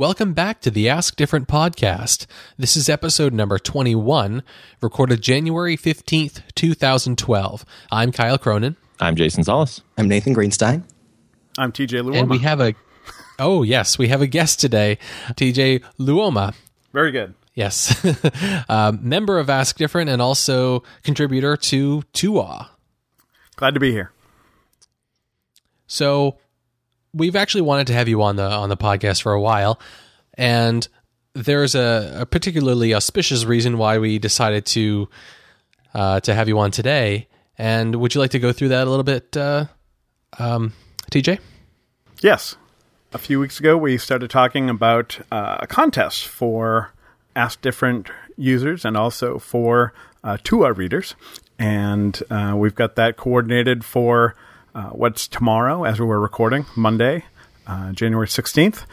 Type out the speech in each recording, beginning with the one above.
Welcome back to the Ask Different podcast. This is episode number 21, recorded January 15th, 2012. I'm Kyle Cronin. I'm Jason Solis. I'm Nathan Greenstein. I'm TJ Luoma. And we have a, oh, yes, we have a guest today, TJ Luoma. Very good. Yes. uh, member of Ask Different and also contributor to TUAW. Glad to be here. So, we've actually wanted to have you on the on the podcast for a while, and there's a, a particularly auspicious reason why we decided to uh, to have you on today. And would you like to go through that a little bit, uh, um, TJ? Yes. A few weeks ago, we started talking about uh, a contest for Ask Different users and also for uh, TUAW readers. And uh, we've got that coordinated for uh, what's tomorrow as we were recording, Monday, uh, January 16th.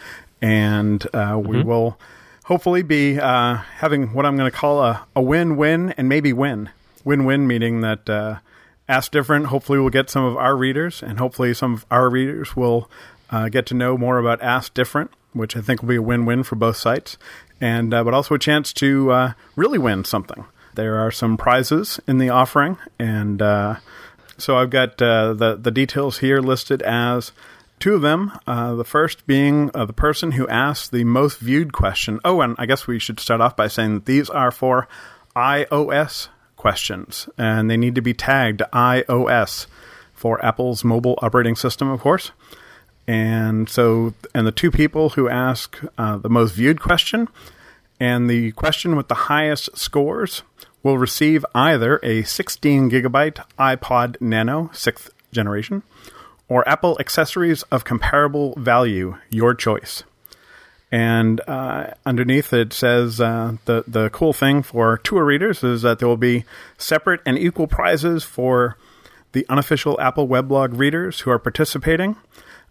And uh, we mm-hmm. will hopefully be uh, having what I'm going to call a, a win win and maybe win. Win win meaning that uh, Ask Different, hopefully, we'll get some of our readers, and hopefully, some of our readers will uh, get to know more about Ask Different, which I think will be a win win for both sites. And but also a chance to really win something. There are some prizes in the offering, and so I've got uh, the the details here listed as two of them. Uh, the first being uh, the person who asked the most viewed question. Oh, and I guess we should start off by saying that these are for iOS questions, and they need to be tagged iOS for Apple's mobile operating system, of course. And so, and the two people who ask uh, the most viewed question and the question with the highest scores will receive either a 16 gigabyte iPod Nano 6th generation or Apple accessories of comparable value, your choice. And uh, underneath it says uh, the the cool thing for TUAW readers is that there will be separate and equal prizes for the unofficial Apple weblog readers who are participating,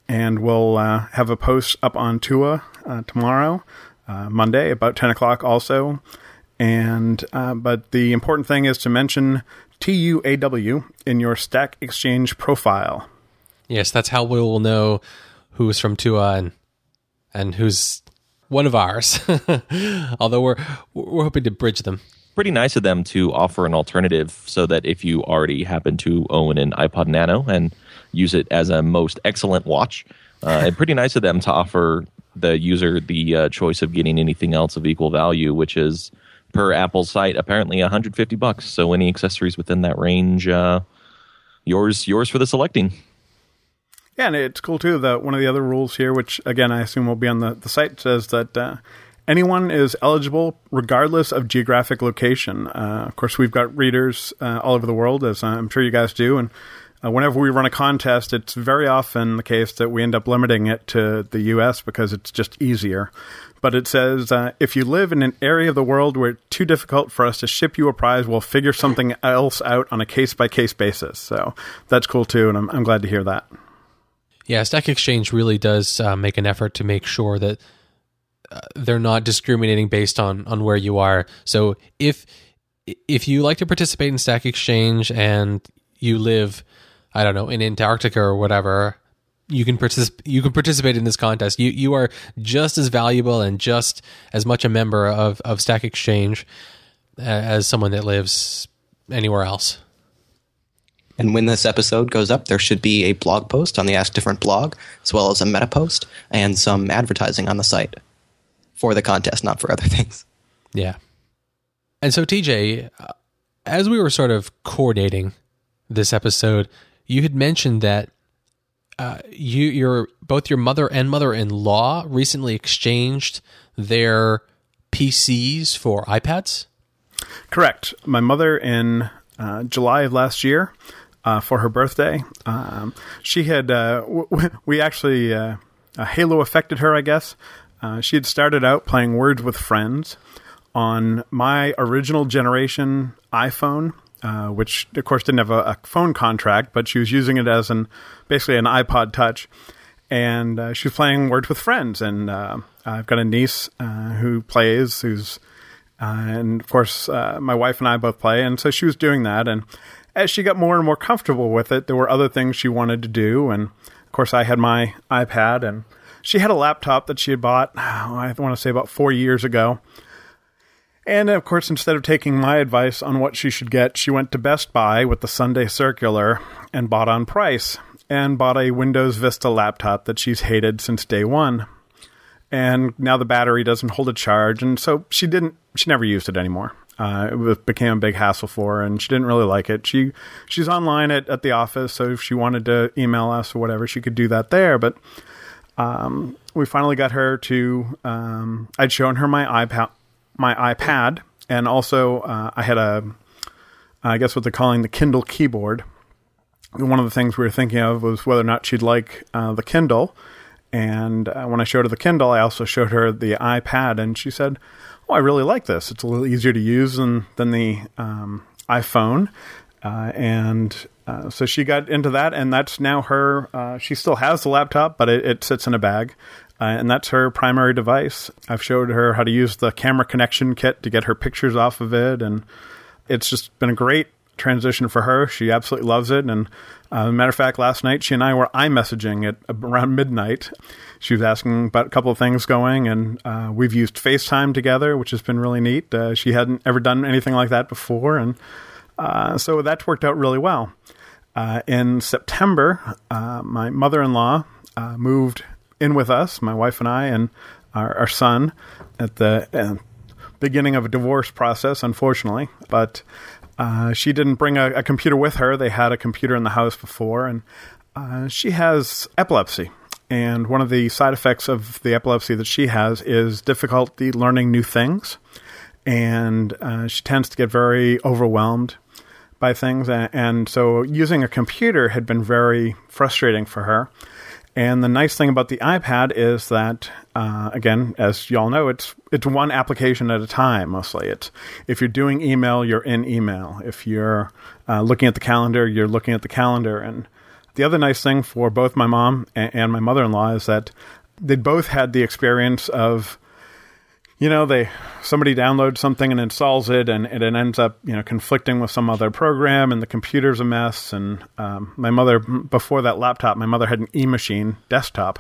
and we'll uh, have a post up on TUAW uh, tomorrow, uh, Monday, about ten o'clock, also and uh, but the important thing is to mention TUAW in your Stack Exchange profile. Yes, that's how we will know who's from TUAW and and who's one of ours. Although we're we're hoping to bridge them. Pretty nice of them to offer an alternative so that if you already happen to own an iPod Nano and use it as a most excellent watch, uh, and pretty nice of them to offer the user the uh, choice of getting anything else of equal value, which is per Apple site, apparently 150 bucks. So any accessories within that range, uh, yours yours for the selecting. Yeah, and it's cool too that one of the other rules here, which again I assume will be on the, the site, says that uh, anyone is eligible regardless of geographic location. Uh, of course, we've got readers uh, all over the world, as I'm sure you guys do, and uh, whenever we run a contest, it's very often the case that we end up limiting it to the U.S. because it's just easier but it says uh, if you live in an area of the world where it's too difficult for us to ship you a prize, we'll figure something else out on a case by case basis. So that's cool too, and I'm, I'm glad to hear that. Yeah, Stack Exchange really does uh, make an effort to make sure that uh, they're not discriminating based on on where you are. So if if you like to participate in Stack Exchange and you live, I don't know, in Antarctica or whatever, you can participate you can participate in this contest. You you are just as valuable and just as much a member of of Stack Exchange as someone that lives anywhere else. And when this episode goes up, there should be a blog post on the Ask Different blog, as well as a meta post and some advertising on the site for the contest, not for other things. Yeah. And so, TJ, uh, as we were sort of coordinating this episode, you had mentioned that uh, you your both your mother and mother-in-law recently exchanged their PCs for iPads. Correct. My mother in uh, July of last year uh, for her birthday, um, she had uh, w- we actually uh, Halo affected her, I guess. Uh, she had started out playing Words with Friends on my original generation iPhone uh, which of course didn't have a, a, phone contract, but she was using it as an basically an iPod Touch, and uh, she was playing Words with Friends. And uh, I've got a niece uh, who plays, who's uh, and of course my wife and I both play, and so she was doing that. And as she got more and more comfortable with it, there were other things she wanted to do, and of course I had my iPad and she had a laptop that she had bought, I want to say about four years ago. And of course, instead of taking my advice on what she should get, she went to Best Buy with the Sunday Circular and bought on price and bought a Windows Vista laptop that she's hated since day one. And now the battery doesn't hold a charge, and so she didn't. She never used it anymore. Uh, it became a big hassle for her, and she didn't really like it. She she's online at, at the office, so if she wanted to email us or whatever, she could do that there. But um, we finally got her to. Um, I'd shown her my iPad, my iPad, and also uh, I had a, I guess what they're calling the Kindle keyboard. One of the things we were thinking of was whether or not she'd like uh, the Kindle. And uh, when I showed her the Kindle, I also showed her the iPad, and she said, "Oh, I really like this. It's a little easier to use than than the um, iPhone." Uh, and uh, so she got into that, and that's now her. Uh, she still has the laptop, but it, it sits in a bag, uh, and that's her primary device. I've showed her how to use the camera connection kit to get her pictures off of it, and it's just been a great transition for her. She absolutely loves it. And uh, matter of fact, last night she and I were iMessaging at around midnight. She was asking about a couple of things going, and uh, we've used FaceTime together, which has been really neat. Uh, she hadn't ever done anything like that before, and uh, so that's worked out really well. Uh, in September, uh, my mother in law moved in with us, my wife and I, and our, our son at the beginning of a divorce process, unfortunately. But uh, she didn't bring a, a, computer with her. They had a computer in the house before, and uh, she has epilepsy. And one of the side effects of the epilepsy that she has is difficulty learning new things. And uh, she tends to get very overwhelmed by things. And, and so using a computer had been very frustrating for her. And the nice thing about the iPad is that, uh, again, as y'all know, it's it's one application at a time. Mostly, it's if you're doing email, you're in email. If you're uh, looking at the calendar, you're looking at the calendar. And the other nice thing for both my mom and, and my mother-in-law is that they both had the experience of you know they somebody downloads something and installs it and, and, it ends up you know conflicting with some other program and the computer's a mess and um, my mother before that laptop my mother had an e-machine desktop.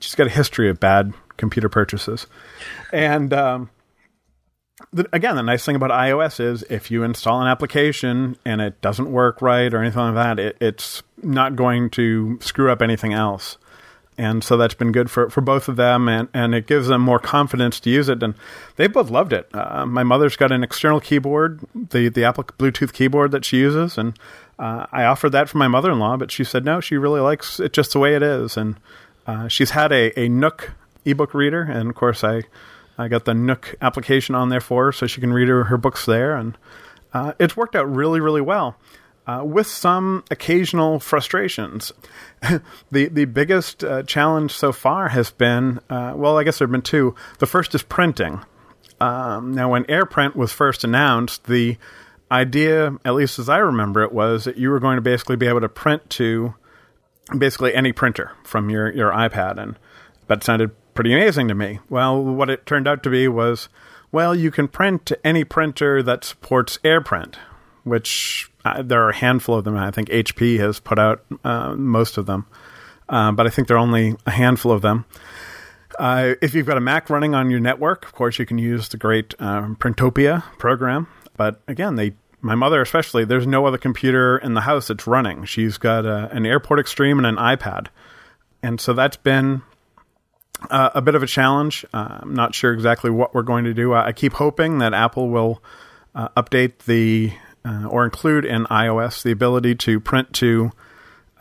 She's got a history of bad computer purchases. And um, the, again the nice thing about ios is if you install an application and it doesn't work right or anything like that it, it's not going to screw up anything else and so that's been good for, for both of them and, and it gives them more confidence to use it. And they both loved it. Uh, my mother's got an external keyboard the, the apple bluetooth keyboard that she uses and uh, i offered that for my mother-in-law but she said no she really likes it just the way it is. And uh, she's had a, a nook ebook reader and of course i i got the nook application on there for her so she can read her, her books there. And uh, it's worked out really really well uh, with some occasional frustrations. the the biggest uh, challenge so far has been uh, well, I guess there have been two. The first is printing. Um, now, when AirPrint was first announced, the idea, at least as I remember it, was that you were going to basically be able to print to basically any printer from your, your iPad, and that sounded pretty amazing to me. Well, what it turned out to be was, well, you can print to any printer that supports AirPrint, which uh, there are a handful of them. I think HP has put out uh, most of them, uh, but I think there are only a handful of them. Uh, if you've got a Mac running on your network, of course, you can use the great um, Printopia program. But again, they my mother especially, there's no other computer in the house that's running. She's got a, an Airport Extreme and an iPad, and so that's been uh, a bit of a challenge. Uh, I'm not sure exactly what we're going to do. I, I keep hoping that Apple will update the uh, or include in iOS the ability to print to,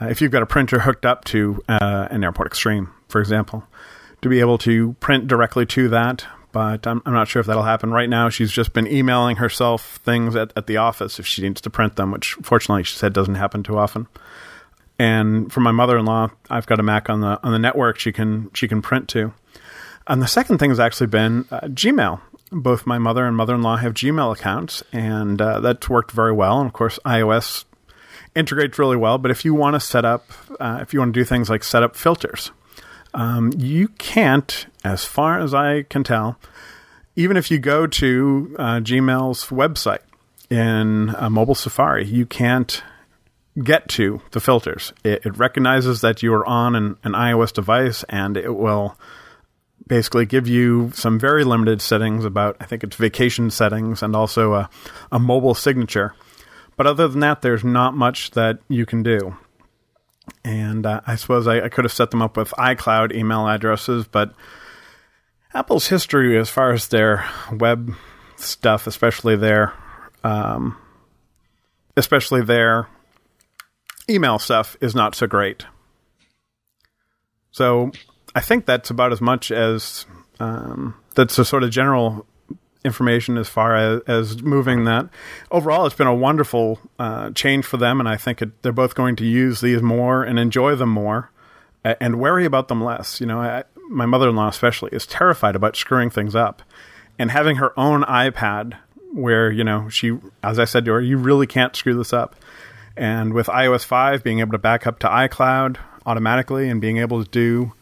uh, if you've got a printer hooked up to uh, an Airport Extreme, for example, to be able to print directly to that. But I'm, I'm, not sure if that'll happen right now. She's just been emailing herself things at, at the office if she needs to print them, which fortunately she said doesn't happen too often. And for my mother-in-law, I've got a Mac on the on the network she can she can print to. And the second thing has actually been uh, Gmail both my mother and mother in law have Gmail accounts, and uh, that's worked very well. And of course, iOS integrates really well. But if you want to set up, uh, if you want to do things like set up filters, um, you can't, as far as I can tell, even if you go to uh, Gmail's website in mobile Safari, you can't get to the filters. It, it recognizes that you are on an, an iOS device and it will basically give you some very limited settings about, I think it's vacation settings and also a, a mobile signature. But other than that, there's not much that you can do. And uh, I suppose I, I could have set them up with iCloud email addresses, but Apple's history as far as their web stuff, especially their, um, especially their email stuff, is not so great. So I think that's about as much as um, that's a sort of general information as far as, as moving that. Overall, it's been a wonderful uh, change for them, and I think it, they're both going to use these more and enjoy them more, and worry about them less. You know, I, my mother-in-law especially is terrified about screwing things up, and having her own iPad where you know she, as I said to her, you really can't screw this up. And with iOS 5 being able to back up to iCloud automatically and being able to do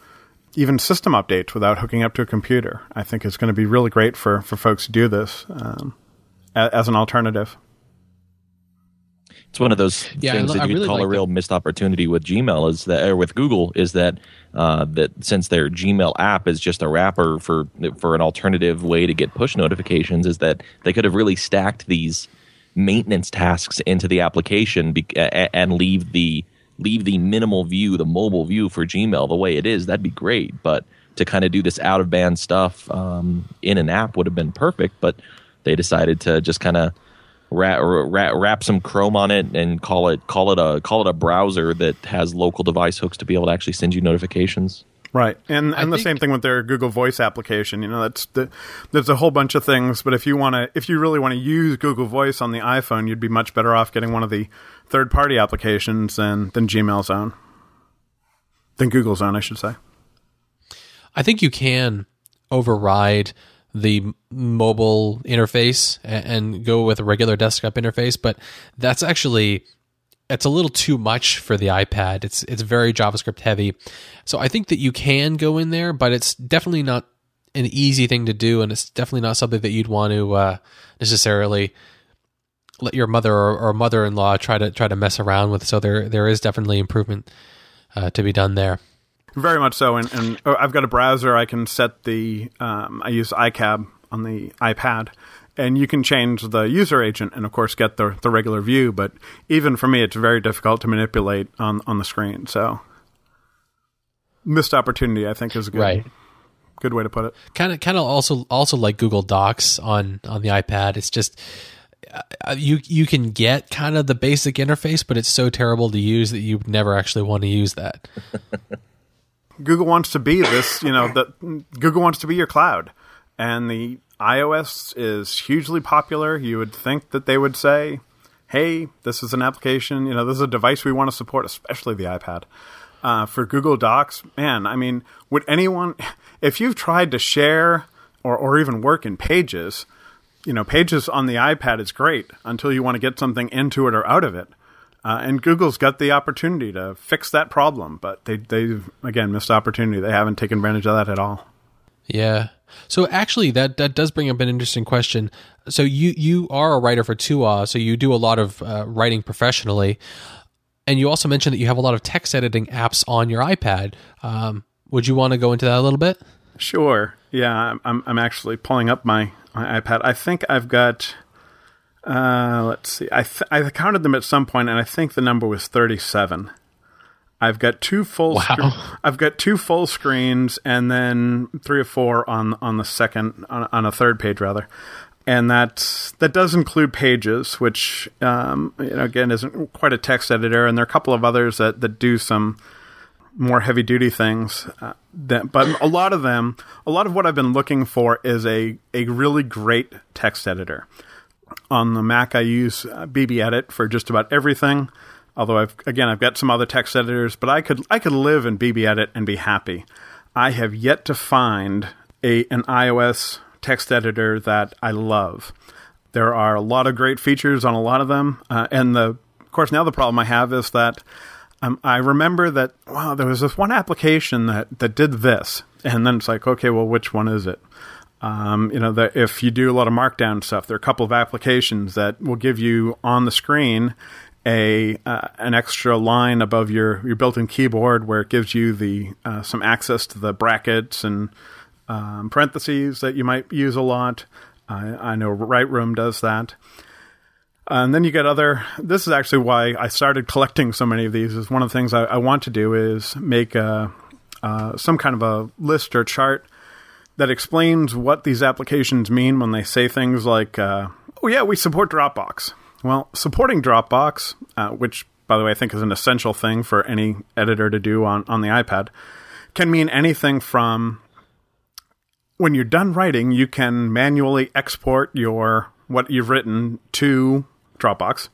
even system updates without hooking up to a computer. I think is going to be really great for, for folks to do this um, as an alternative. It's one of those Yeah, things lo- that I you could really call like a real missed opportunity with Gmail is that, or with Google, is that uh, that since their Gmail app is just a wrapper for for an alternative way to get push notifications, is that they could have really stacked these maintenance tasks into the application be- a- and leave the leave the minimal view, the mobile view for Gmail the way it is. That'd be great, but to kind of do this out of band stuff um, in an app would have been perfect. But they decided to just kind of wrap, wrap, wrap some Chrome on it and call it call it a call it a browser that has local device hooks to be able to actually send you notifications. Right, and I and the think- same thing with their Google Voice application. You know, that's the, there's a whole bunch of things. But if you want to, if you really want to use Google Voice on the iPhone, you'd be much better off getting one of the third party applications than than Gmail's own, than Google's own, I should say. I think you can override the mobile interface and go with a regular desktop interface, but that's actually it's a little too much for the iPad. It's it's very JavaScript heavy. So I think that you can go in there, but it's definitely not an easy thing to do and it's definitely not something that you'd want to uh, necessarily let your mother or, or mother-in-law try to try to mess around with. So there there is definitely improvement uh, to be done there. Very much so, and, and oh, I've got a browser. I can set the. Um, I use iCab on the iPad, and you can change the user agent, and of course get the the regular view. But even for me, it's very difficult to manipulate on on the screen. So, missed opportunity, I think, is a good Right. good way to put it. kind of kind of also also like Google Docs on on the iPad. It's just you you can get kind of the basic interface, but it's so terrible to use that you never actually want to use that. Google wants to be this, you know, that Google wants to be your cloud. And the iOS is hugely popular. You would think that they would say, hey, this is an application, you know, this is a device we want to support, especially the iPad. Uh, for Google Docs, man, I mean, would anyone, if you've tried to share or, or even work in Pages, you know, Pages on the iPad is great until you want to get something into it or out of it. Uh, and Google's got the opportunity to fix that problem, but they they again missed opportunity. They haven't taken advantage of that at all. Yeah. So actually, that that does bring up an interesting question. So you you are a writer for TUAW, so you do a lot of uh, writing professionally, and you also mentioned that you have a lot of text editing apps on your iPad. Um, would you want to go into that a little bit? Sure. Yeah, I'm I'm, I'm actually pulling up my, my iPad. I think I've got. Uh, let's see. I th- I counted them at some point, and I think the number was thirty-seven. I've got two full. Wow. scre- I've got two full screens, and then three or four on on the second on, on a third page rather, and that that does include pages, which um, you know again isn't quite a text editor, and there are a couple of others that that do some more heavy duty things. Uh, that, but a lot of them, a lot of what I've been looking for is a a really great text editor. On the Mac, I use uh, BBEdit for just about everything. Although I've again I've got some other text editors, but I could I could live in BBEdit and be happy. I have yet to find a an iOS text editor that I love. There are a lot of great features on a lot of them, uh, and the of course now the problem I have is that um, I remember that wow there was this one application that that did this, and then it's like okay well which one is it? Um, you know that if you do a lot of markdown stuff, there are a couple of applications that will give you on the screen a uh, an extra line above your, your built-in keyboard where it gives you the uh, some access to the brackets and um, parentheses that you might use a lot. I know WriteRoom does that. And then you get other. This is actually why I started collecting so many of these. Is one of the things I, I want to do is make a, uh, some kind of a list or chart that explains what these applications mean when they say things like, uh, "Oh yeah, we support Dropbox." Well, supporting Dropbox, uh, which by the way I think is an essential thing for any editor to do on on the iPad, can mean anything from when you're done writing, you can manually export your what you've written to Dropbox,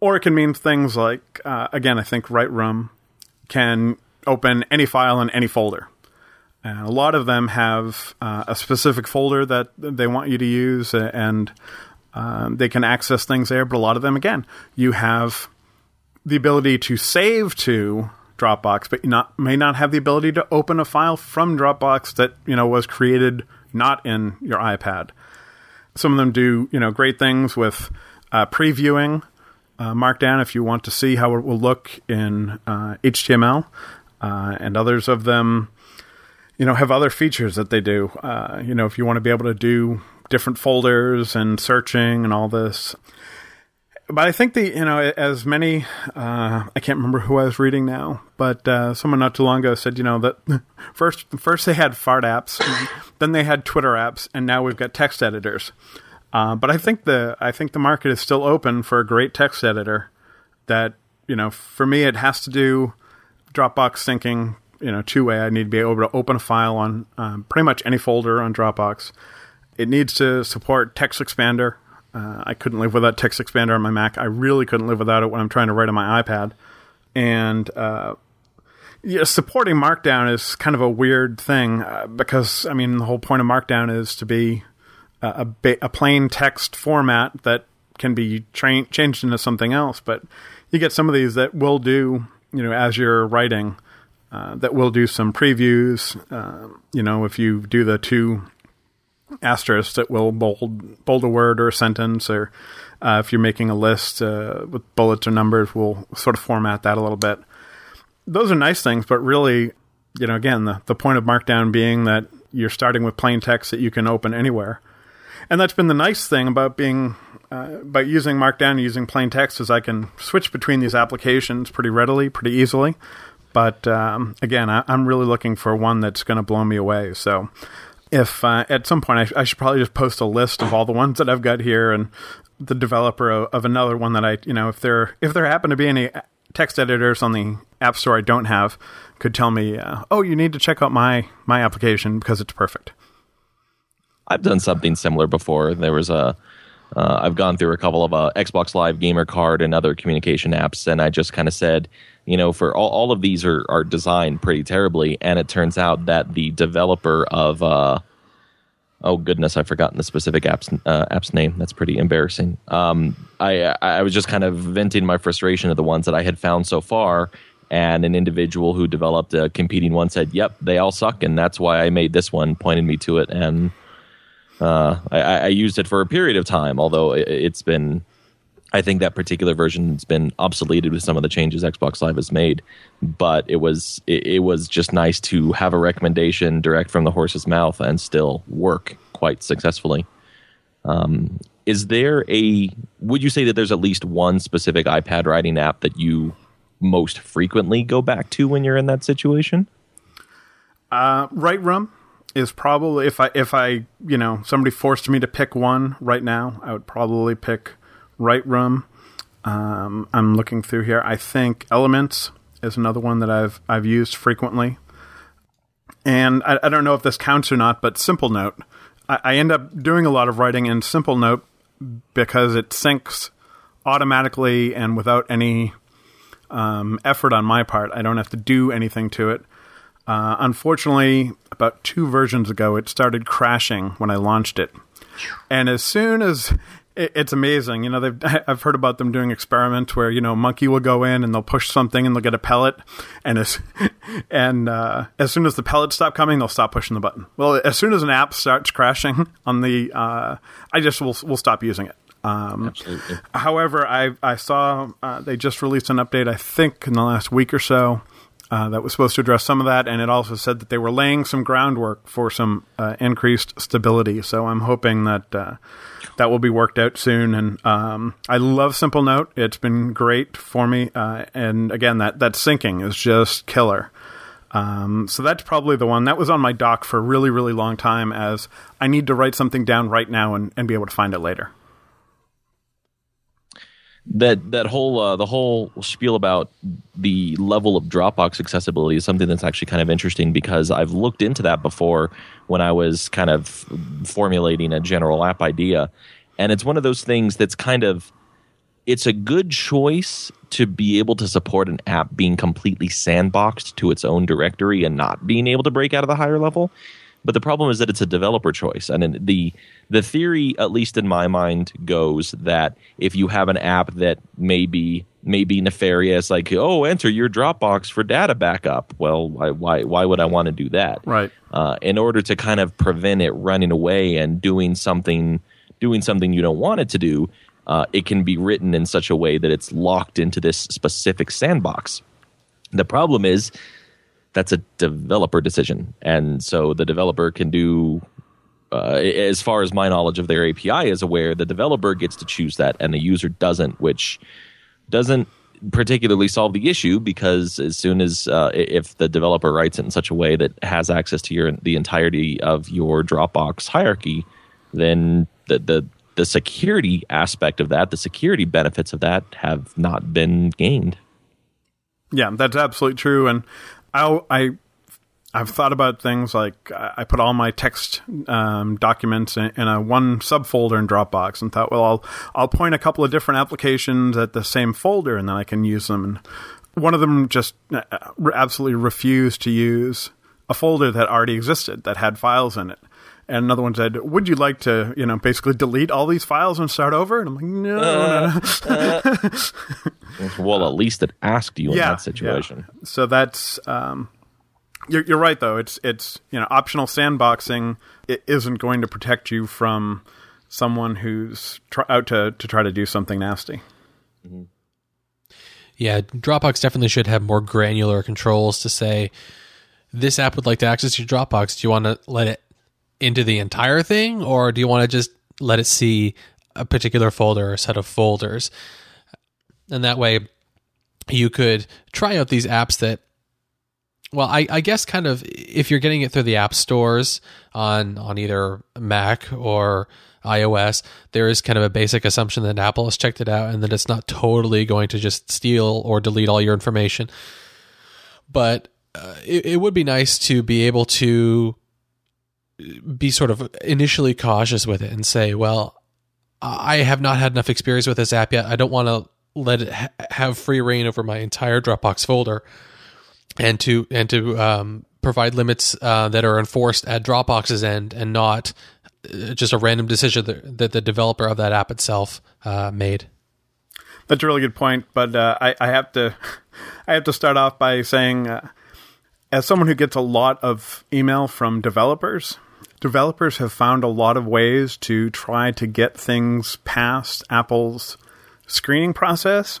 or it can mean things like uh, again, I think Write can open any file in any folder. And a lot of them have uh, a specific folder that they want you to use, and um, they can access things there. But a lot of them, again, you have the ability to save to Dropbox, but you not may not have the ability to open a file from Dropbox that you know was created not in your iPad. Some of them do you know great things with uh, previewing uh, Markdown if you want to see how it will look in uh, HTML, uh, and others of them you know have other features that they do. Uh, you know if you want to be able to do different folders and searching and all this but I think the you know as many uh, I can't remember who I was reading now, but uh, someone not too long ago said you know that first first they had fart apps, then they had Twitter apps, and now we've got text editors. Uh, but I think the I think the market is still open for a great text editor. That you know for me it has to do Dropbox syncing. You know two way. I need to be able to open a file on um, pretty much any folder on Dropbox. It needs to support TextExpander uh, I couldn't live without TextExpander on my Mac. I really couldn't live without it when I'm trying to write on my iPad. And uh, yeah, supporting Markdown is kind of a weird thing uh, because, I mean, the whole point of Markdown is to be a, ba- a plain text format that can be tra- changed into something else. But you get some of these that will do, you know, as you're writing, uh, that will do some previews. Uh, you know, if you do the two asterisks, that will bold bold a word or a sentence, or uh, if you're making a list uh, with bullets or numbers, we'll sort of format that a little bit. Those are nice things, but really, you know, again, the, the point of Markdown being that you're starting with plain text that you can open anywhere, and that's been the nice thing about being uh, by using Markdown, using plain text, is I can switch between these applications pretty readily, pretty easily. But um, again, I, am really looking for one that's going to blow me away. So if uh, at some point I, I, should probably just post a list of all the ones that I've got here and the developer of, of, another one that I you know if there if there happen to be any text editors on the app store I don't have could tell me uh, oh you need to check out my my application because it's perfect. I've done something similar before. There was a uh, I've gone through a couple of uh, Xbox Live Gamer Card and other communication apps, and I just kind of said, you know, for all, all of these are, are designed pretty terribly, and it turns out that the developer of, uh, oh goodness, I've forgotten the specific app's uh, app's name. That's pretty embarrassing. Um, I I was just kind of venting my frustration at the ones that I had found so far, and an individual who developed a competing one said, "Yep, they all suck, and that's why I made this one." Pointed me to it, and uh, I, I, used it for a period of time, although it, has been. I think that particular version has been obsoleted with some of the changes Xbox Live has made, but it was it, it was just nice to have a recommendation direct from the horse's mouth and still work quite successfully. Um, is there a? Would you say that there's at least one specific iPad writing app that you most frequently go back to when you're in that situation? Uh, Write is probably if I if I you know somebody forced me to pick one right now, I would probably pick WriteRoom. Um, I'm looking through here. I think Elements is another one that I've I've used frequently, and I, I don't know if this counts or not, but Simplenote. I, I end up doing a lot of writing in Simplenote because it syncs automatically and without any um, effort on my part. I don't have to do anything to it. Uh, unfortunately, about two versions ago, it started crashing when I launched it. And as soon as it, it's amazing, you know, they've, I've heard about them doing experiments where you know monkey will go in and they'll push something and they'll get a pellet, and as and uh, as soon as the pellets stop coming, they'll stop pushing the button. Well, as soon as an app starts crashing on the, uh, I just will will stop using it. Um, Absolutely. However, I I saw uh, they just released an update. I think in the last week or so uh, that was supposed to address some of that, and it also said that they were laying some groundwork for some uh, increased stability. So I'm hoping that uh, that will be worked out soon. And um, I love Simplenote; it's been great for me. Uh, and again, that that syncing is just killer. Um, so that's probably the one that was on my dock for a really, really long time. As I need to write something down right now and, and be able to find it later. That that whole uh, the whole spiel about the level of Dropbox accessibility is something that's actually kind of interesting because I've looked into that before when I was kind of formulating a general app idea, and it's one of those things that's kind of it's a good choice to be able to support an app being completely sandboxed to its own directory and not being able to break out of the higher level. But the problem is that it's a developer choice, and the the theory, at least in my mind, goes that if you have an app that may be may be nefarious, like oh, enter your Dropbox for data backup. Well, why why, why would I want to do that? Right. Uh, in order to kind of prevent it running away and doing something doing something you don't want it to do, uh, it can be written in such a way that it's locked into this specific sandbox. The problem is that's a developer decision, and so the developer can do. Uh, as far as my knowledge of their API is aware, the developer gets to choose that, and the user doesn't, which doesn't particularly solve the issue because as soon as uh, if the developer writes it in such a way that has access to your the entirety of your Dropbox hierarchy, then the the the security aspect of that, the security benefits of that, have not been gained. Yeah, that's absolutely true. And I, I, I've thought about things like I put all my text um, documents in, in, a one subfolder in Dropbox, and thought, well, I'll I'll point a couple of different applications at the same folder, and then I can use them. And one of them just uh, absolutely refused to use a folder that already existed that had files in it. And another one said, "Would you like to, you know, basically delete all these files and start over?" And I'm like, "No." Uh, no, no. uh, well, at least it asked you in that situation. Yeah. So that's um, you're, you're right though. It's it's you know optional sandboxing. It isn't going to protect you from someone who's try, out to to try to do something nasty. Mm-hmm. Yeah, Dropbox definitely should have more granular controls to say this app would like to access your Dropbox. Do you want to let it into the entire thing, or do you want to just let it see a particular folder or set of folders? And that way, you could try out these apps that well I, I, guess kind of if you're getting it through the app stores on on either mac or ios there is kind of a basic assumption that apple has checked it out and that it's not totally going to just steal or delete all your information but uh, it, it would be nice to be able to be sort of initially cautious with it and say well i have not had enough experience with this app yet i don't want to let it ha- have free reign over my entire Dropbox folder, and to and to um, provide limits uh, that are enforced at Dropbox's end and not uh, just a random decision that, that the developer of that app itself uh, made. That's a really good point, but uh, I, I, have to I have to start off by saying, uh, as someone who gets a lot of email from developers, developers have found a lot of ways to try to get things past Apple's screening process.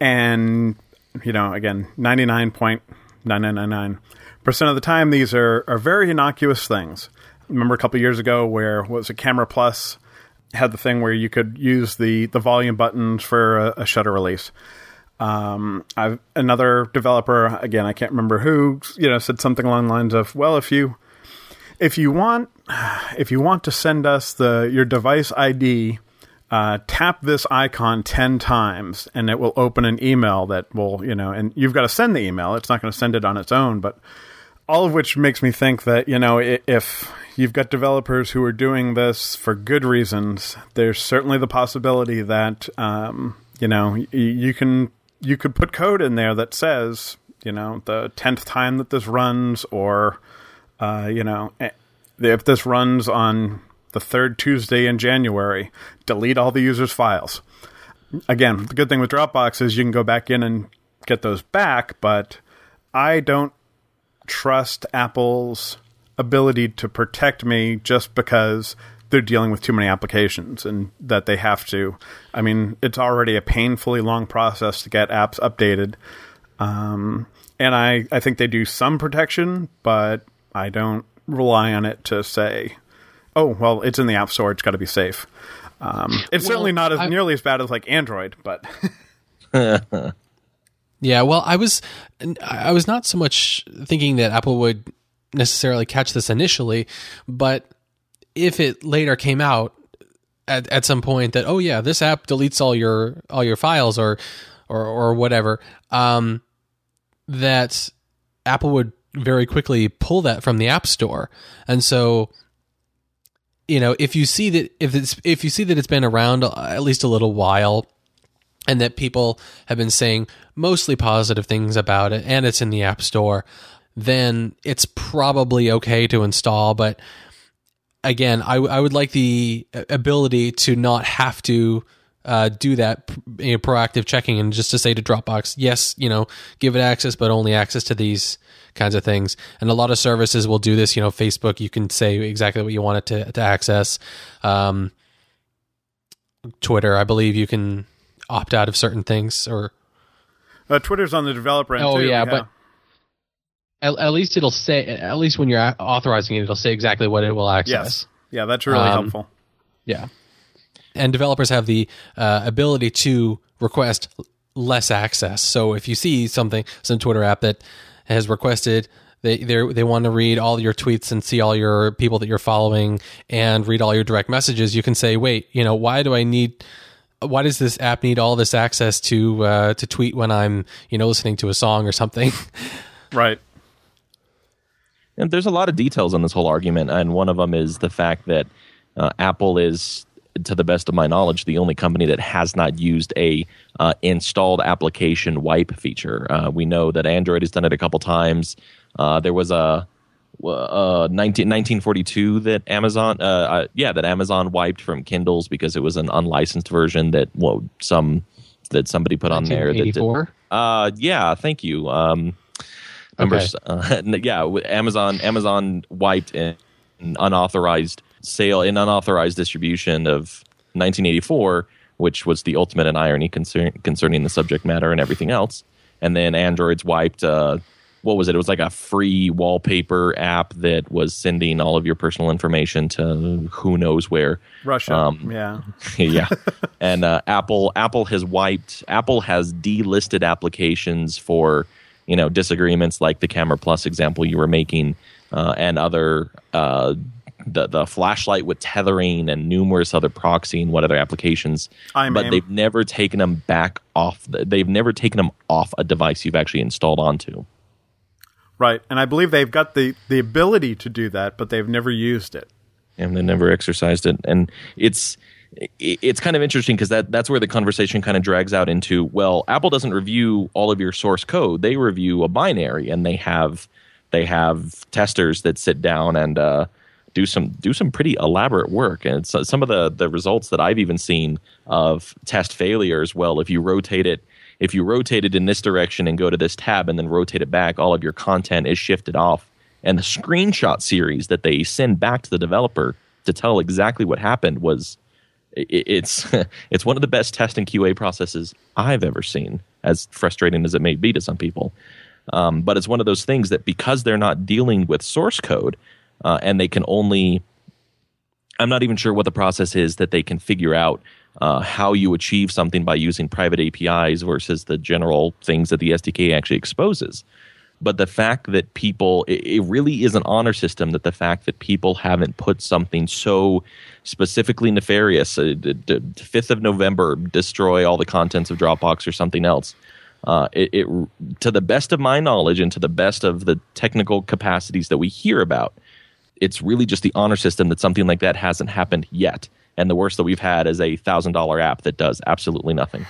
And, you know, again, 99.9999% of the time, these are, are very innocuous things. remember a couple years ago where was a Camera Plus had the thing where you could use the, the volume buttons for a, a shutter release. Um, I've another developer again, I can't remember who, you know, said something along the lines of, "Well, if you if you want if you want to send us the your device ID uh, tap this icon 10 times and it will open an email that will, you know, and you've got to send the email. It's not going to send it on its own, but all of which makes me think that, you know, if you've got developers who are doing this for good reasons, there's certainly the possibility that, um, you know, you can, you could put code in there that says, you know, the 10th time that this runs or, uh, you know, eh, if this runs on the third Tuesday in January, delete all the user's files. Again, the good thing with Dropbox is you can go back in and get those back, but I don't trust Apple's ability to protect me just because they're dealing with too many applications and that they have to. I mean, it's already a painfully long process to get apps updated. Um, and I, I think they do some protection, but I don't rely on it to say, oh, well, it's in the App Store, it's got to be safe. Um, it's Well, certainly not as I- nearly as bad as like Android, but Yeah, well, I was I was not so much thinking that Apple would necessarily catch this initially, but if it later came out at, at some point that oh yeah, this app deletes all your all your files or or or whatever, um, that Apple would very quickly pull that from the App Store, and so you know if you see that if it's if you see that it's been around at least a little while and that people have been saying mostly positive things about it and it's in the app store then it's probably okay to install. But again i, I would like the ability to not have to uh, do that you know, proactive checking and just to say to dropbox yes you know give it access but only access to these kinds of things. And a lot of services will do this. You know facebook you can say exactly what you want it to, to access. Um, twitter i believe you can opt out of certain things or uh, Twitter's on the developer end Oh, too. yeah, but- at, at least it'll say at least when you're authorizing it it'll say exactly what it will access. Yes, yeah, that's really Um, helpful. yeah. And developers have the uh, ability to request less access. So if you see something some twitter app that has requested they they they want to read all your tweets and see all your people that you're following and read all your direct messages you can say wait you know why do i need why does this app need all this access to uh, to tweet when i'm you know listening to a song or something Right. And there's a lot of details on this whole argument, and one of them is the fact that uh, Apple is, to the best of my knowledge, the only company that has not used a uh, installed application wipe feature. Uh, we know that Android has done it a couple times. Uh, there was a uh, 19, 1942 that Amazon, uh, uh, yeah, that Amazon wiped from Kindles because it was an unlicensed version that well, some that somebody put on there. That did, uh, yeah, thank you. Um, remember, Okay. uh, yeah, Amazon Amazon wiped an unauthorized sale in unauthorized distribution of 1984, which was the ultimate in irony concern, concerning the subject matter and everything else. And then Android's wiped. Uh, what was it? It was like a free wallpaper app that was sending all of your personal information to who knows where. Russia. Um, yeah. yeah and uh, apple apple has wiped apple has delisted applications for you know disagreements like the camera plus example you were making uh, and other uh, the the flashlight with tethering and numerous other proxy and what other applications I'm but aim. they've never taken them back off the, they've never taken them off a device you've actually installed onto Right. And I believe they've got the, the ability to do that, but they've never used it. and they never exercised it and it's it's kind of interesting because that that's where the conversation kind of drags out into well apple doesn't review all of your source code they review a binary and they have they have testers that sit down and uh, do some do some pretty elaborate work and uh, some of the the results that i've even seen of test failures well if you rotate it if you rotate it in this direction and go to this tab and then rotate it back all of your content is shifted off and the screenshot series that they send back to the developer to tell exactly what happened was it's it's one of the best test and QA processes I've ever seen. As frustrating as it may be to some people, um, but it's one of those things that because they're not dealing with source code uh, and they can only I'm not even sure what the process is that they can figure out uh, how you achieve something by using private APIs versus the general things that the SDK actually exposes. But the fact that people, it, it really is an honor system that the fact that people haven't put something so specifically nefarious, uh, d- d- 5th of November, destroy all the contents of Dropbox or something else. Uh, it, it, to the best of my knowledge and to the best of the technical capacities that we hear about, it's really just the honor system that something like that hasn't happened yet. And the worst that we've had is a thousand dollar app that does absolutely nothing.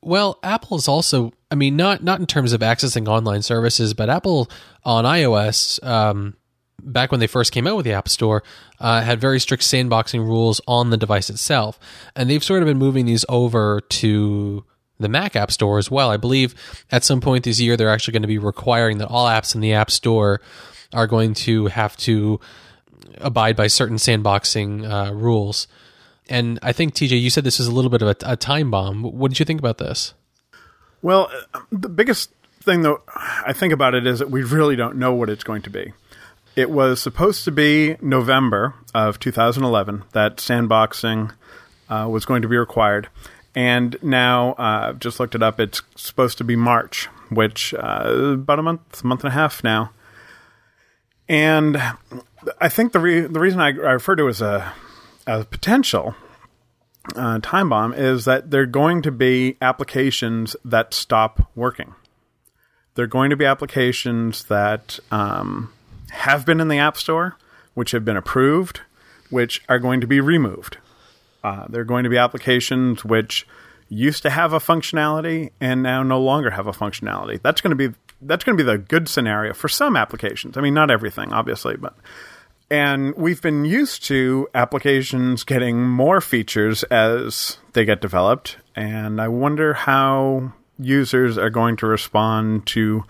Well, Apple is also, I mean, not not in terms of accessing online services, but Apple on iOS, um, back when they first came out with the App Store, uh, had very strict sandboxing rules on the device itself, and they've sort of been moving these over to the Mac App Store as well. I believe at some point this year they're actually going to be requiring that all apps in the App Store are going to have to abide by certain sandboxing uh, rules. And I think TJ, you said this is a little bit of a, a time bomb. What did you think about this? Well, uh, the biggest thing though I think about it is that we really don't know what it's going to be. It was supposed to be November of 2011 that sandboxing uh, was going to be required. And now, uh, I've just looked it up, it's supposed to be March, which uh, about a month, month and a half now. And I think the re- the reason I, I refer to it as a, a potential uh, time bomb is that they're going to be applications that stop working. They're going to be applications that um, have been in the App Store, which have been approved, which are going to be removed. Uh, they're going to be applications which used to have a functionality and now no longer have a functionality. That's going to be that's going to be the good scenario for some applications. I mean, not everything, obviously, but and we've been used to applications getting more features as they get developed, and I wonder how users are going to respond to.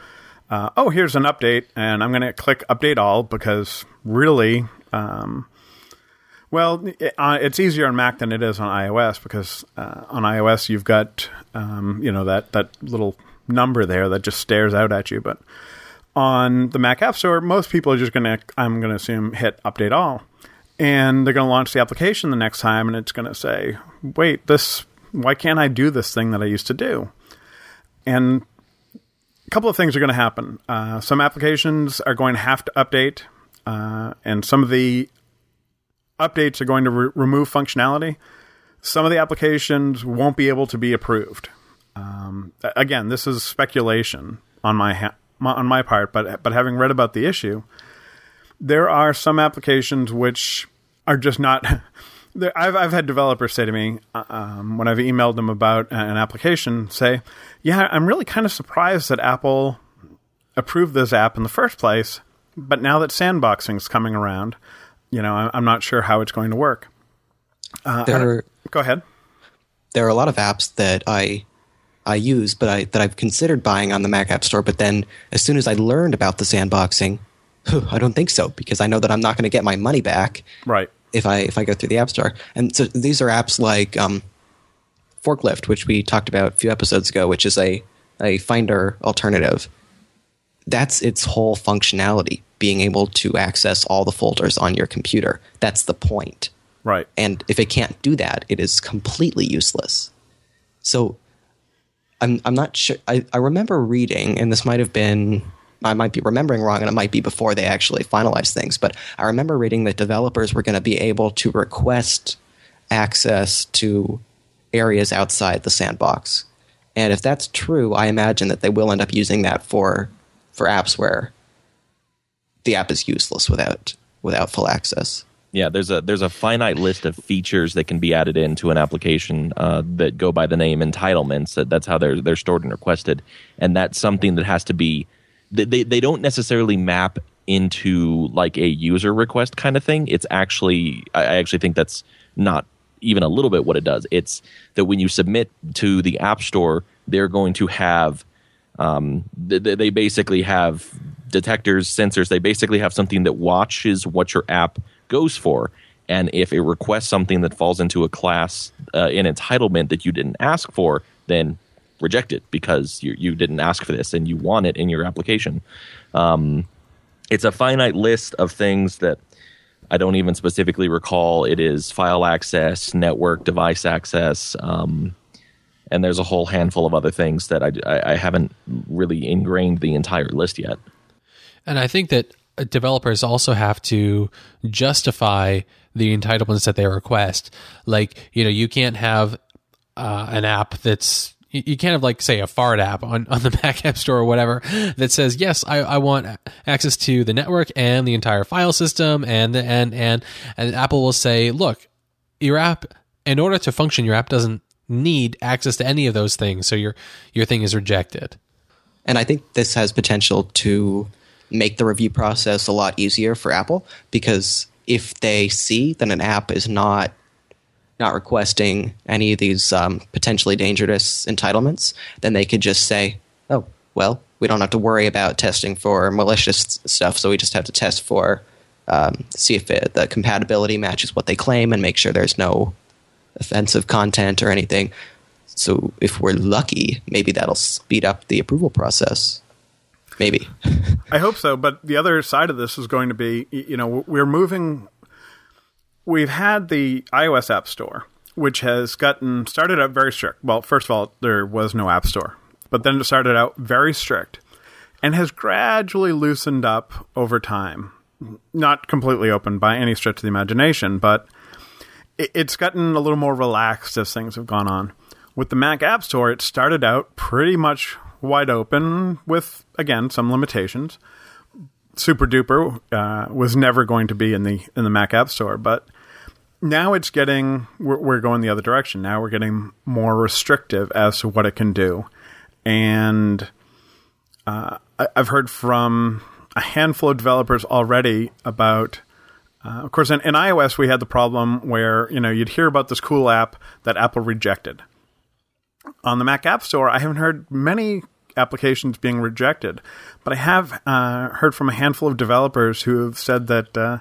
Uh, oh, here's an update, and I'm going to click update all because really, um, well, uh, it's easier on Mac than it is on iOS because uh, on iOS you've got um, you know that that little number there that just stares out at you, but on the Mac App Store, most people are just going to I'm going to assume hit update all, and they're going to launch the application the next time, and it's going to say, wait, this why can't I do this thing that I used to do? And a couple of things are going to happen. Uh, some applications are going to have to update, uh, and some of the updates are going to re- remove functionality. Some of the applications won't be able to be approved. Um, again, this is speculation on my, ha- on my part, but but having read about the issue, there are some applications which are just not. I've I've had developers say to me uh, um, when I've emailed them about an application, say, "Yeah, I'm really kind of surprised that Apple approved this app in the first place, but now that sandboxing is coming around, you know, I'm not sure how it's going to work." Uh, there, go ahead. There are a lot of apps that I I use, but I that I've considered buying on the Mac App Store. But then, as soon as I learned about the sandboxing, I don't think so because I know that I'm not going to get my money back. Right if I if I go through the App Store. And so these are apps like um, Forklift, which we talked about a few episodes ago, which is a a Finder alternative. That's its whole functionality, being able to access all the folders on your computer. That's the point. Right. And if it can't do that, it is completely useless. So I'm I'm not sure I, I remember reading, and this might have been I might be remembering wrong, and it might be before they actually finalized things. But I remember reading that developers were going to be able to request access to areas outside the sandbox. And if that's true, I imagine that they will end up using that for for apps where the app is useless without without full access. Yeah, there's a there's a finite list of features that can be added into an application uh, that go by the name entitlements. That's how they're they're stored and requested, and that's something that has to be they they don't necessarily map into like a user request kind of thing. It's actually I actually think that's not even a little bit what it does. It's that when you submit to the App Store, they're going to have um, they, they basically have detectors, sensors. They basically have something that watches what your app goes for. And if it requests something that falls into a class uh, in entitlement that you didn't ask for, then reject it because you, you didn't ask for this and you want it in your application. Um, it's a finite list of things that I don't even specifically recall. It is file access, network device access, um, and there's a whole handful of other things that I, I, I haven't really ingrained the entire list yet. And I think that developers also have to justify the entitlements that they request. Like, you know, you can't have uh, an app that's you, can't have like say a fart app on, on the Mac App Store or whatever that says yes I, I want access to the network and the entire file system and the, and and and Apple will say look your app in order to function your app doesn't need access to any of those things so your your thing is rejected. And I think this has potential to make the review process a lot easier for Apple because if they see that an app is not not requesting any of these um, potentially dangerous entitlements, then they could just say, oh, well, we don't have to worry about testing for malicious stuff, so we just have to test for um, see if it, the compatibility matches what they claim and make sure there's no offensive content or anything. So if we're lucky, maybe that'll speed up the approval process. Maybe. I hope so. But the other side of this is going to be, you know, we're moving. We've had the iOS App Store, which has gotten started out very strict. Well, first of all, there was no App Store, but then it started out very strict and has gradually loosened up over time. Not completely open by any stretch of the imagination, but it's gotten a little more relaxed as things have gone on. With the Mac App Store, it started out pretty much wide open with, again, some limitations. SuperDuper uh, was never going to be in the in the Mac App Store, but now it's getting we're, we're, going the other direction. Now we're getting more restrictive as to what it can do, and uh, I, have heard from a handful of developers already about. Uh, of course, in, in iOS we had the problem where you know you'd hear about this cool app that Apple rejected. On the Mac App Store, I haven't heard many applications being rejected, but I have uh, heard from a handful of developers who have said that uh,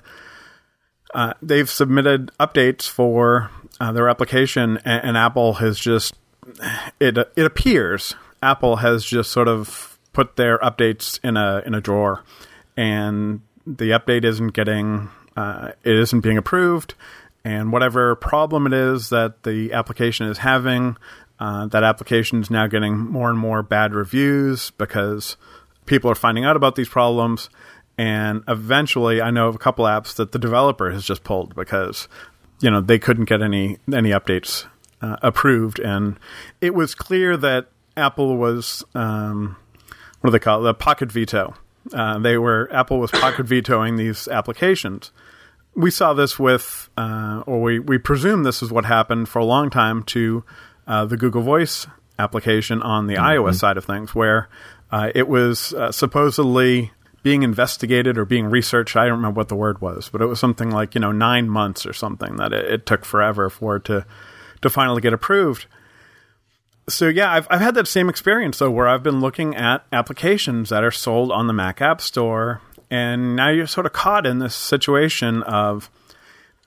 uh, they've submitted updates for uh, their application, and, and, Apple has just it it appears Apple has just sort of put their updates in a in a drawer, and the update isn't getting uh, it isn't being approved, and whatever problem it is that the application is having, uh, that application is now getting more and more bad reviews because people are finding out about these problems and eventually, I know of a couple apps that the developer has just pulled because you know they couldn't get any any updates uh, approved, and it was clear that Apple was um, what do they call it? The pocket veto. Uh, they were Apple was pocket vetoing these applications. We saw this with, uh, or we we presume this is what happened for a long time to uh, the Google Voice application on the mm-hmm. iOS side of things, where uh, it was uh, supposedly being investigated or being researched. I don't remember what the word was, but it was something like you know nine months or something that it, it took forever for it to to finally get approved. So yeah, I've I've had that same experience though, where I've been looking at applications that are sold on the Mac App Store, and now you're sort of caught in this situation of,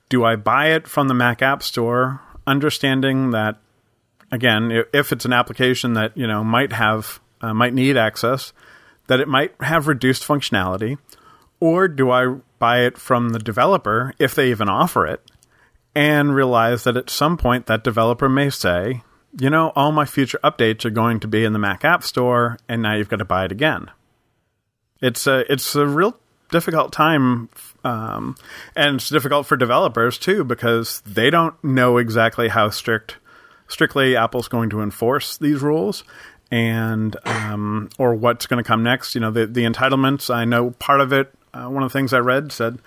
do I buy it from the Mac App Store, understanding that, again, if it's an application that you know might have uh, might need access, that it might have reduced functionality, or do I buy it from the developer if they even offer it and realize that at some point that developer may say, you know, all my future updates are going to be in the Mac App Store and now you've got to buy it again. It's a it's a real difficult time um, and it's difficult for developers too because they don't know exactly how strict strictly Apple's going to enforce these rules and um, or what's going to come next. You know, the the entitlements. I know part of it. Uh, one of the things I read said,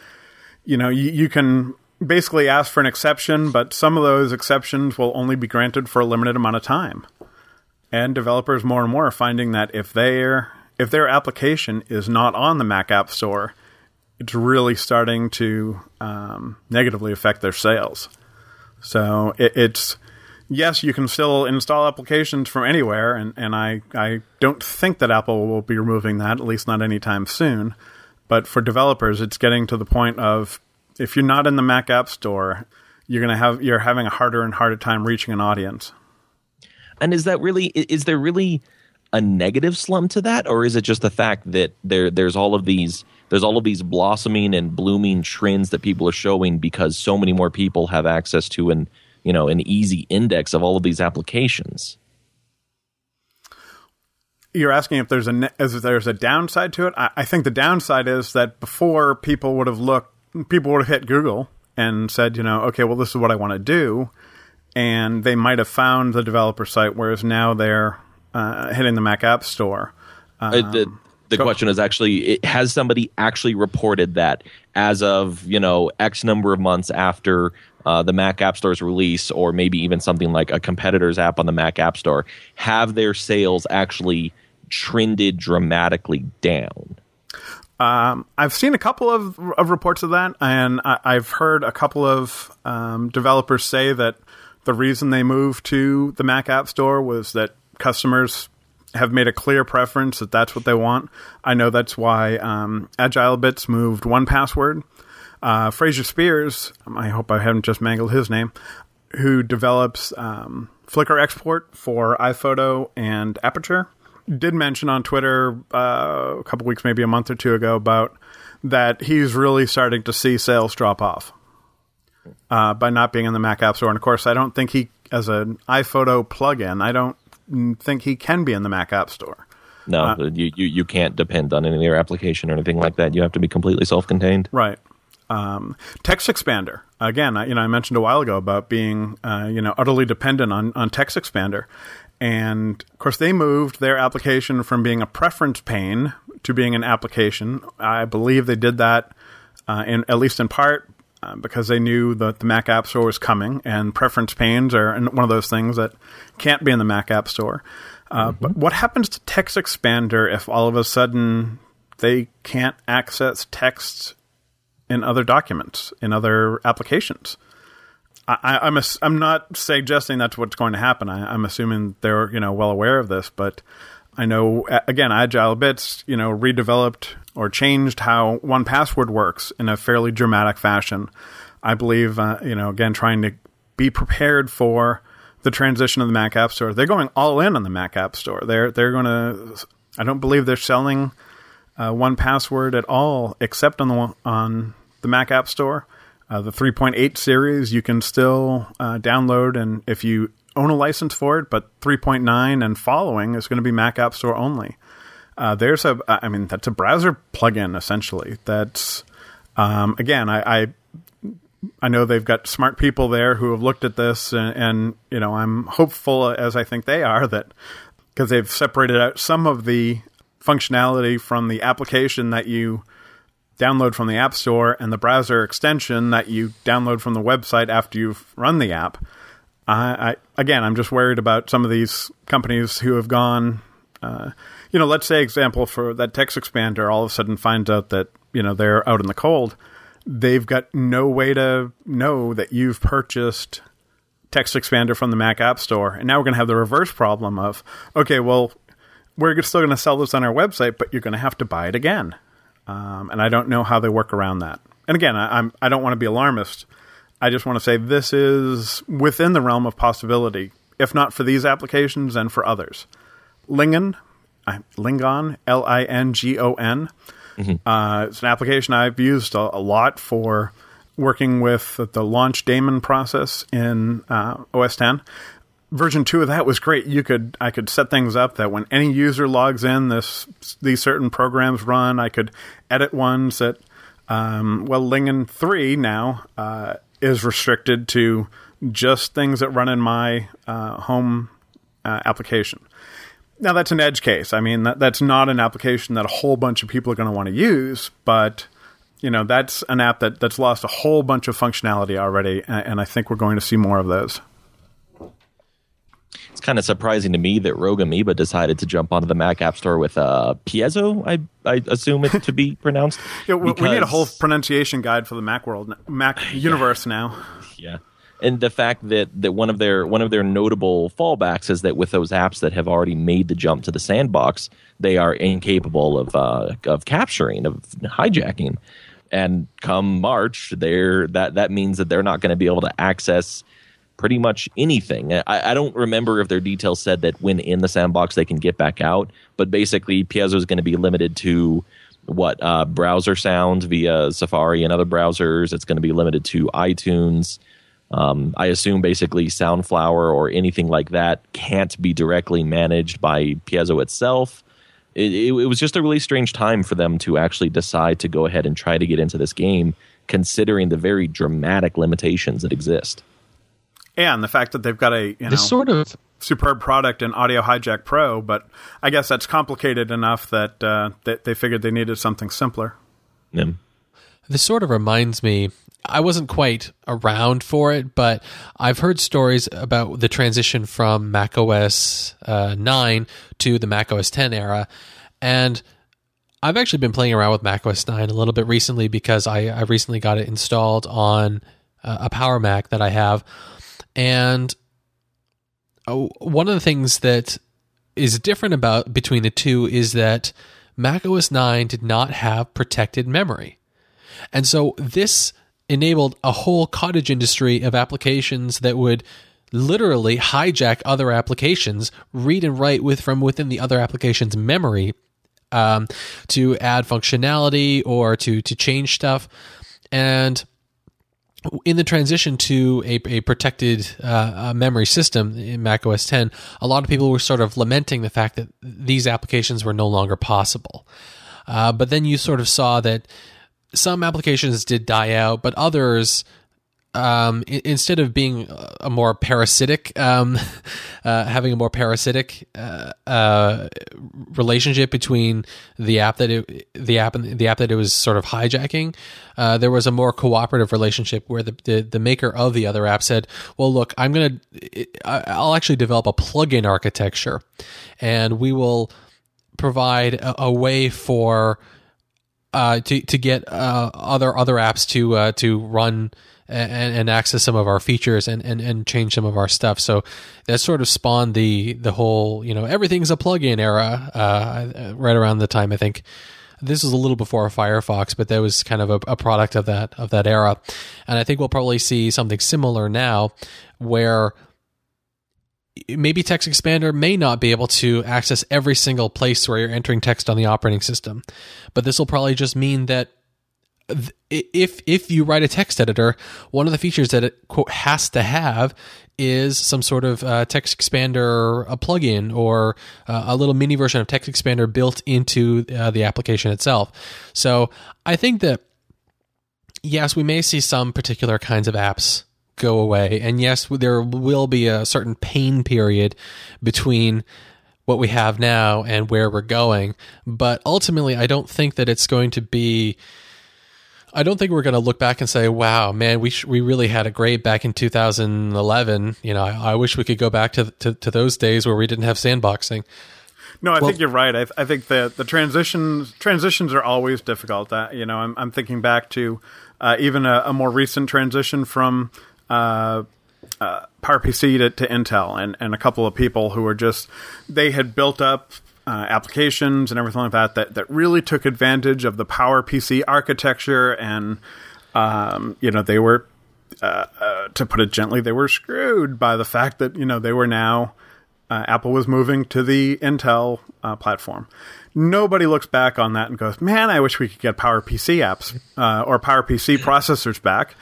you know, you, you can basically ask for an exception, but some of those exceptions will only be granted for a limited amount of time. And developers more and more are finding that if their if their application is not on the Mac App Store, it's really starting to um, negatively affect their sales. So it, it's yes, you can still install applications from anywhere, and, and I, I don't think that Apple will be removing that, at least not anytime soon. But for developers, it's getting to the point of if you're not in the Mac App Store, you're gonna have you're having a harder and harder time reaching an audience. And is that really is there really a negative slump to that, or is it just the fact that there there's all of these there's all of these blossoming and blooming trends that people are showing because so many more people have access to an you know an easy index of all of these applications. You're asking if there's a if there's a downside to it. I, I think the downside is that before people would have looked, people would have hit Google and said, you know, okay, well, this is what I want to do, and they might have found the developer site, whereas now they're uh, hitting the Mac App Store. Um, uh, the the go. question is actually, it, has somebody actually reported that as of you know X number of months after uh, the Mac App Store's release, or maybe even something like a competitor's app on the Mac App Store, have their sales actually trended dramatically down? Um, I've seen a couple of, of reports of that, and I, have heard a couple of um, developers say that the reason they moved to the Mac App Store was that customers have made a clear preference that that's what they want. I know that's why um, AgileBits moved 1Password Uh, Fraser Speirs, I hope I haven't just mangled his name, who develops um, FlickrExport for iPhoto and Aperture, did mention on Twitter uh, a couple weeks, maybe a month or two ago, about that he's really starting to see sales drop off uh, by not being in the Mac App Store. And of course, I don't think he, as an iPhoto plugin, I don't think he can be in the Mac App Store. No, uh, you, you you can't depend on any of their application or anything like that. You have to be completely self-contained. Right. Um, TextExpander again. I, you know, I mentioned a while ago about being uh, you know utterly dependent on on TextExpander, and of course they moved their application from being a preference pane to being an application. I believe they did that uh, in at least in part uh, because they knew that the Mac App Store was coming, and preference panes are one of those things that can't be in the Mac App Store. Uh, mm-hmm. But what happens to TextExpander if all of a sudden they can't access text in other documents, in other applications? I, am I'm, I'm not suggesting that's what's going to happen. I, am assuming they're you know well aware of this, but I know again, AgileBits you know redeveloped or changed how 1Password works in a fairly dramatic fashion. I believe uh, you know again trying to be prepared for the transition of the Mac App Store. They're going all in on the Mac App Store. They're they're going to. I don't believe they're selling uh, 1Password at all, except on the on the Mac App Store. Uh, the 3.8 series you can still uh, download, and if you own a license for it, but 3.9 and following is going to be Mac App Store only. Uh, there's a, I mean, that's a browser plugin essentially. That's um, again, I, I I know they've got smart people there who have looked at this, and, and you know, I'm hopeful, as I think they are, that because they've separated out some of the functionality from the application that you download from the App Store and the browser extension that you download from the website after you've run the app. I, I again, I'm just worried about some of these companies who have gone. Uh, you know, let's say example for that TextExpander, all of a sudden finds out that you know they're out in the cold they've got no way to know that you've purchased TextExpander from the Mac App Store. And now we're going to have the reverse problem of, okay, well, we're still going to sell this on our website, but you're going to have to buy it again. Um, and I don't know how they work around that. And again, I, I'm I don't want to be alarmist. I just want to say this is within the realm of possibility, if not for these applications and for others. Lingon, Lingon, L I N G O N Mm-hmm. Uh, it's an application I've used a, a, lot for working with the launch daemon process in uh, OS 10. Version two of that was great. You could I could set things up that when any user logs in, this these certain programs run. I could edit ones that um, well, Lingon three now uh, is restricted to just things that run in my uh, home uh, application. Now that's an edge case. I mean, that, that's not an application that a whole bunch of people are going to want to use, but you know, that's an app that, that's lost a whole bunch of functionality already, and, and I think we're going to see more of those. Kind of surprising to me that Rogue Amoeba decided to jump onto the Mac App Store with uh, Piezo. I I assume it to be pronounced. yeah, we, because... we need a whole pronunciation guide for the Mac world, Mac universe yeah. now. Yeah, and the fact that that one of their one of their notable fallbacks is that with those apps that have already made the jump to the sandbox, they are incapable of uh, of capturing of hijacking. And come March, they're that that means that they're not going to be able to access pretty much anything. I, I, don't remember if their details said that when in the sandbox they can get back out, but basically Piezo is going to be limited to what uh, browser sounds via Safari and other browsers. It's going to be limited to iTunes um, I assume basically Soundflower or anything like that can't be directly managed by Piezo itself. It, it, it, was just a really strange time for them to actually decide to go ahead and try to get into this game, considering the very dramatic limitations that exist. And the fact that they've got a you know, this sort of superb product in Audio Hijack Pro, but I guess that's complicated enough that uh, that they figured they needed something simpler. Yeah. This sort of reminds me I wasn't quite around for it, but I've heard stories about the transition from Mac OS uh, 9 to the Mac OS 10 era. And I've actually been playing around with Mac OS 9 a little bit recently because I, I recently got it installed on uh, a Power Mac that I have. And one of the things that is different about between the two is that Mac OS 9 did not have protected memory. And so this enabled a whole cottage industry of applications that would literally hijack other applications, read and write with from within the other application's memory um, to add functionality or to to change stuff. And in the transition to a, a protected uh, memory system in Mac OS 10, a lot of people were sort of lamenting the fact that these applications were no longer possible. Uh, but then you sort of saw that some applications did die out, but others um, instead of being a more parasitic, um, uh, having a more parasitic uh, uh, relationship between the app that it, the app and the app that it was sort of hijacking, uh, there was a more cooperative relationship where the, the, the maker of the other app said, "Well, look, I'm gonna, I'll actually develop a plugin architecture, and we will provide a, a way for." Uh, to to get uh, other other apps to to run and, and access some of our features and, and, and change some of our stuff. So that sort of spawned the the whole you know everything's a plugin era uh, right around the time I think this was a little before Firefox, but that was kind of a, a, product of that of that era. And I think we'll probably see something similar now, where maybe TextExpander may not be able to access every single place where you're entering text on the operating system, but this will probably just mean that if if you write a text editor, one of the features that it quote has to have is some sort of uh, TextExpander a plugin or uh, a little mini version of TextExpander built into uh, the application itself. So I think that yes, we may see some particular kinds of apps go away, and yes, there will be a certain pain period between what we have now and where we're going. But ultimately, I don't think that it's going to be I don't think we're going to look back and say, "Wow, man, we sh- we really had a great back in 2011." You know, I, I wish we could go back to, to, to those days where we didn't have sandboxing. No, I well, think you're right. I, I think that the transitions transitions are always difficult. Uh, you know, I'm, I'm thinking back to uh, even a, a, more recent transition from uh, uh PowerPC to, to Intel, and, and a couple of people who were just they had built up uh, applications and everything like that, that that really took advantage of the PowerPC architecture, and um, you know they were, uh, uh, to put it gently, they were screwed by the fact that you know they were now uh, Apple was moving to the Intel uh, platform. Nobody looks back on that and goes, "Man, I wish we could get PowerPC apps uh, or PowerPC processors back."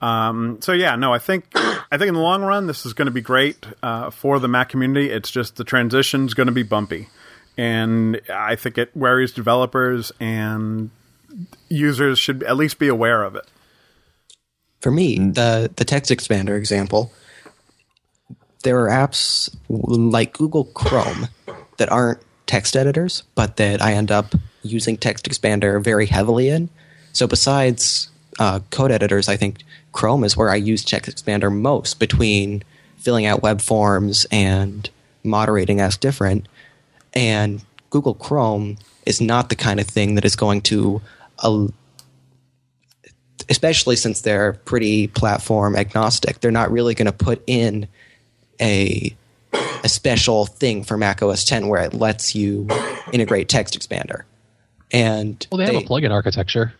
Um, so yeah, no, I think I think in the long run this is going to be great for the Mac community. It's just the transition is going to be bumpy and I think it worries developers and users should at least be aware of it. For me, the the TextExpander example, there are apps like Google Chrome that aren't text editors, but that I end up using TextExpander very heavily in. So besides uh, code editors, I think Chrome is where I use TextExpander most between filling out web forms and moderating Ask Different. And Google Chrome is not the kind of thing that is going to, uh, especially since they're pretty platform agnostic, they're not really going to put in a a special thing for Mac OS 10 where it lets you integrate TextExpander. And well, they have a plugin architecture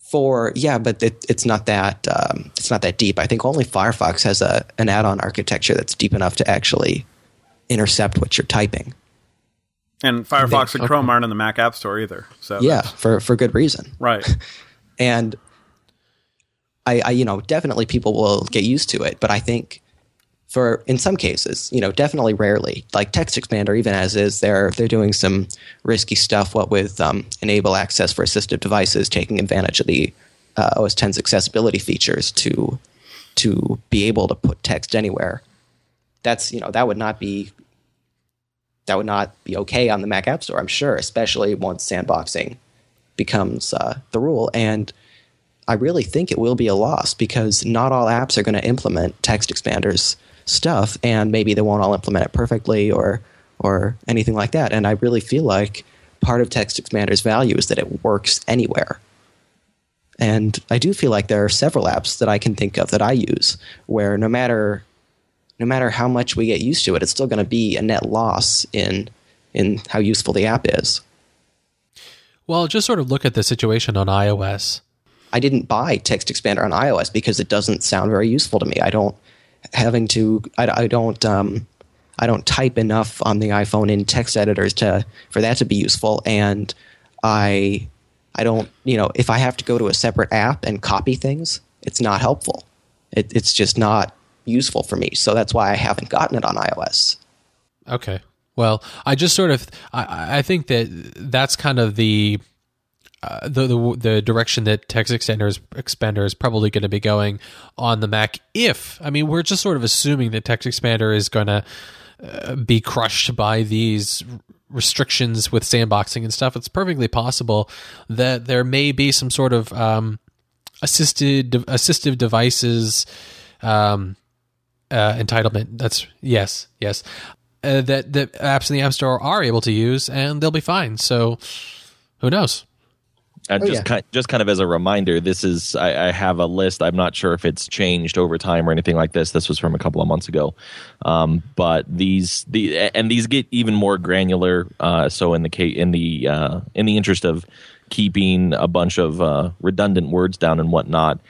for yeah, but it, it's not that um, it's not that deep. I think only Firefox has a an add-on architecture that's deep enough to actually intercept what you're typing. And Firefox and Chrome aren't in the Mac App Store either. So yeah, for for good reason. Right. and I, I, you know, definitely people will get used to it, but I think for in some cases, you know, definitely rarely, like TextExpander, even as is, they're they're doing some risky stuff. What with um, enable access for assistive devices, taking advantage of the uh, OS 10's accessibility features to to be able to put text anywhere. That's you know that would not be that would not be okay on the Mac App Store, I'm sure, especially once sandboxing becomes uh, the rule. And I really think it will be a loss because not all apps are going to implement TextExpander's stuff, and maybe they won't all implement it perfectly or or anything like that. And I really feel like part of TextExpander's value is that it works anywhere. And I do feel like there are several apps that I can think of that I use where no matter no matter how much we get used to it, it's still going to be a net loss in in how useful the app is. Well, just sort of look at the situation on iOS. I didn't buy TextExpander on iOS because it doesn't sound very useful to me. I don't having to I, I don't um, I don't type enough on the iPhone in text editors to for that to be useful, and I I don't you know if I have to go to a separate app and copy things, it's not helpful. It, it's just not useful for me. So that's why I haven't gotten it on iOS. Okay. Well, I just sort of I, I think that that's kind of the uh, the, the, the direction that text extenders expander is probably going to be going on the Mac. If I mean, we're just sort of assuming that TextExpander is going to uh, be crushed by these restrictions with sandboxing and stuff. It's perfectly possible that there may be some sort of um, assisted assistive devices um, uh, entitlement. That's yes, yes. Uh, that that apps in the App Store are able to use, and they'll be fine. So, who knows? And Oh, just yeah. kind, just kind of as a reminder, this is I, I have a list. I'm not sure if it's changed over time or anything like this. This was from a couple of months ago, um, but these the and these get even more granular. Uh, so in the ca- in the uh, in the interest of keeping a bunch of uh, redundant words down and whatnot,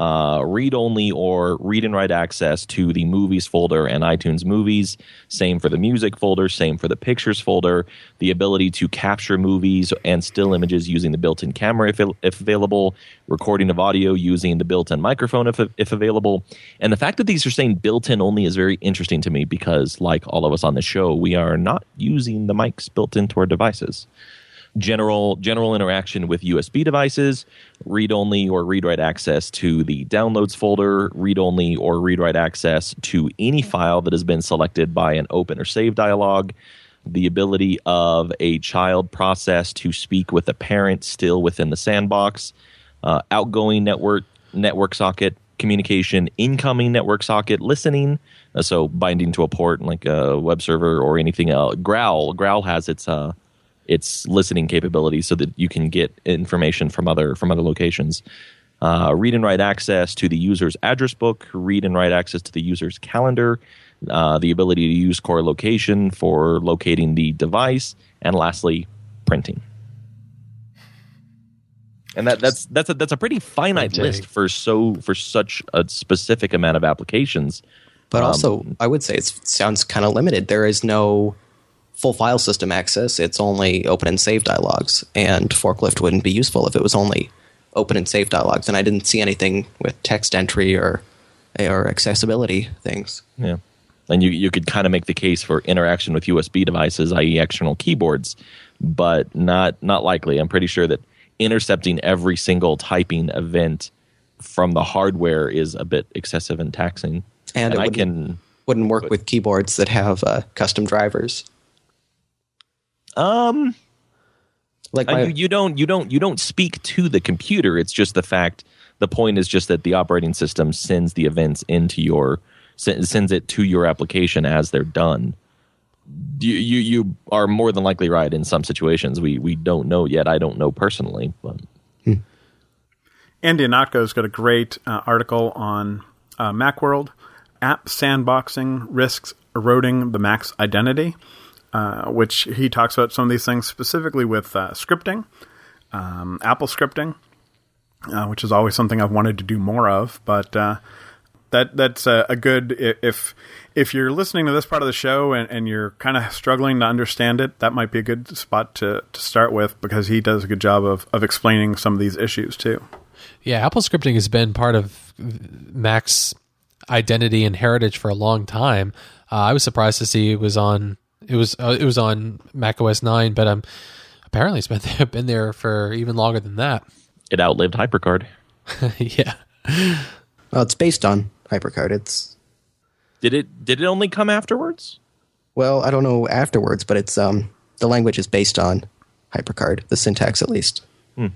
uh, read only or read and write access to the movies folder and iTunes movies. Same for the music folder, same for the pictures folder. The ability to capture movies and still images using the built in camera if, if available, recording of audio using the built in microphone if, if available. And the fact that these are saying built in only is very interesting to me because, like all of us on the show, we are not using the mics built into our devices general general interaction with USB devices, read only or read write access to the downloads folder, read only or read write access to any file that has been selected by an open or save dialog, the ability of a child process to speak with a parent still within the sandbox, uh, outgoing network network socket communication, incoming network socket listening. uh, so binding to a port like a web server or anything else. Growl Growl has its uh, its listening capability so that you can get information from other from other locations. Uh, read and write access to the user's address book, read and write access to the user's calendar, uh, the ability to use core location for locating the device, and lastly, printing. And that, that's that's a, that's a pretty finite Printing. list for so for such a specific amount of applications. But Um, also, I would say it sounds kind of limited. There is no full file system access. It's only open and save dialogues, and Forklift wouldn't be useful if it was only open and save dialogues. And I didn't see anything with text entry or or accessibility things. Yeah. And you, you could kind of make the case for interaction with USB devices, i.e., external keyboards, but not not likely. I'm pretty sure that intercepting every single typing event from the hardware is a bit excessive and taxing. And, it I wouldn't, can wouldn't work with keyboards that have uh, custom drivers. Um Like Uh, my, you, you don't you don't you don't speak to the computer. It's just the fact. The point is just that the operating system sends the events into your sen- sends it to your application as they're done. You you you are more than likely right in some situations. We we don't know yet. I don't know personally, but Andy Ihnatko's got a great uh, article on uh, Macworld. App sandboxing risks eroding the Mac's identity, uh, which he talks about some of these things specifically with uh, scripting, um, Apple scripting, uh, which is always something I've wanted to do more of. But uh, that that's a, a good if if you're listening to this part of the show and, and you're kind of struggling to understand it, that might be a good spot to, to start with because he does a good job of, of explaining some of these issues too. Yeah, Apple scripting has been part of Mac's identity and heritage for a long time. Uh, I was surprised to see it was on it was uh, it was on Mac OS nine, but um, apparently it's been there, been there for even longer than that. it outlived HyperCard. yeah, well, it's based on HyperCard. It's Did it did it only come afterwards? well, I don't know afterwards, but it's um the language is based on HyperCard, the syntax at least. I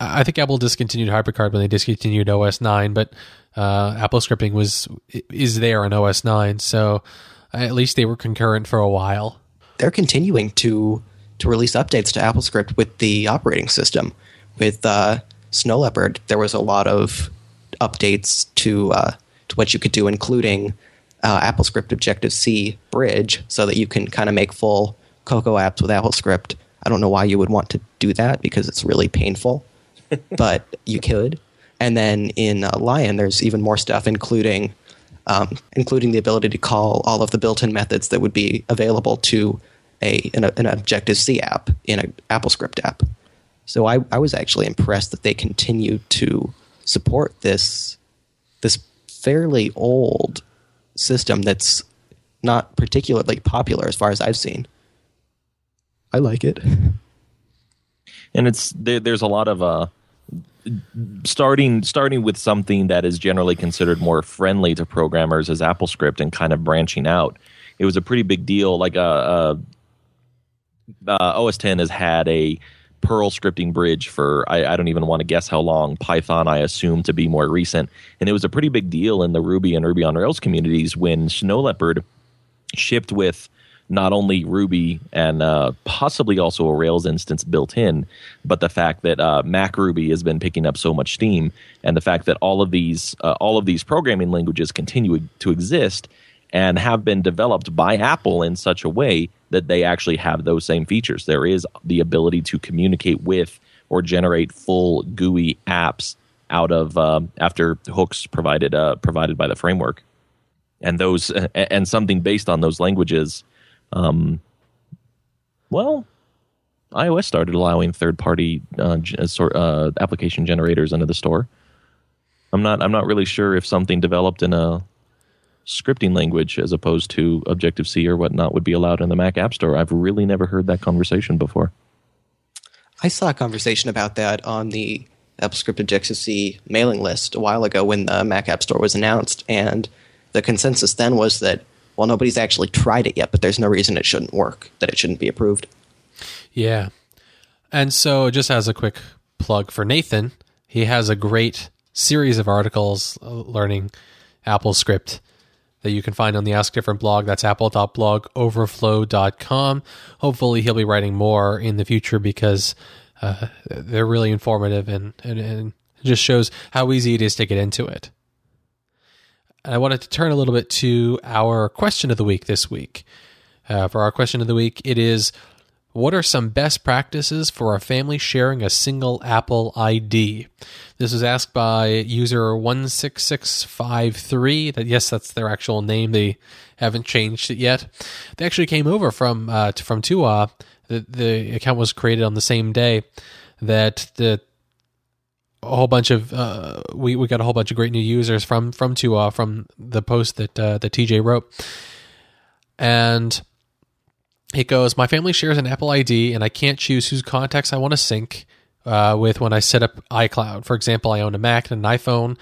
I think Apple discontinued HyperCard when they discontinued OS nine, but uh, Apple scripting was is there on OS nine, so at least they were concurrent for a while. they're continuing to to release updates to AppleScript with the operating system. With uh, Snow Leopard, there was a lot of updates to uh, to what you could do, including uh, AppleScript Objective C bridge, so that you can kind of make full Cocoa apps with AppleScript. I don't know why you would want to do that because it's really painful, but you could. And then in uh, Lion, there's even more stuff, including um, including the ability to call all of the built-in methods that would be available to a an, an Objective C app in an AppleScript app. So I, I was actually impressed that they continue to support this this fairly old system that's not particularly popular as far as I've seen. I like it. and it's there, there's a lot of uh starting starting with something that is generally considered more friendly to programmers as AppleScript and kind of branching out. It was a pretty big deal. Like uh, uh, uh OS 10 has had a Perl scripting bridge for I, I, don't even want to guess how long. Python, I assume, to be more recent, and it was a pretty big deal in the Ruby and Ruby on Rails communities when Snow Leopard shipped with not only Ruby and uh, possibly also a Rails instance built in, but the fact that uh, MacRuby has been picking up so much steam, and the fact that all of these uh, all of these programming languages continue to exist and have been developed by Apple in such a way that they actually have those same features. There is the ability to communicate with or generate full GUI apps out of uh, after hooks provided uh, provided by the framework, and those and something based on those languages um, well, iOS started allowing third-party uh, sort uh, application generators into the store. I'm not. I'm not really sure if something developed in a scripting language as opposed to Objective C or whatnot would be allowed in the Mac App Store. I've really never heard that conversation before. I saw a conversation about that on the AppleScript Objective C mailing list a while ago when the Mac App Store was announced, and the consensus then was that well, nobody's actually tried it yet, but there's no reason it shouldn't work, that it shouldn't be approved. Yeah. And so, just as a quick plug for Nathan, he has a great series of articles uh, learning AppleScript that you can find on the Ask Different blog. That's apple.blogoverflow.com. Hopefully, he'll be writing more in the future because uh, they're really informative and, and, and just shows how easy it is to get into it. I wanted to turn a little bit to our question of the week this week. Uh, for our question of the week, it is What are some best practices for a family sharing a single Apple ID? This was asked by user 16653. That yes, that's their actual name. They haven't changed it yet. They actually came over from uh, from TUAW. The, the account was created on the same day that the a whole bunch of uh, we we got a whole bunch of great new users from from TUAW from the post that uh, that TJ wrote, and it goes. My family shares an Apple ID, and I can't choose whose contacts I want to sync uh, with when I set up iCloud. For example, I own a Mac and an iPhone,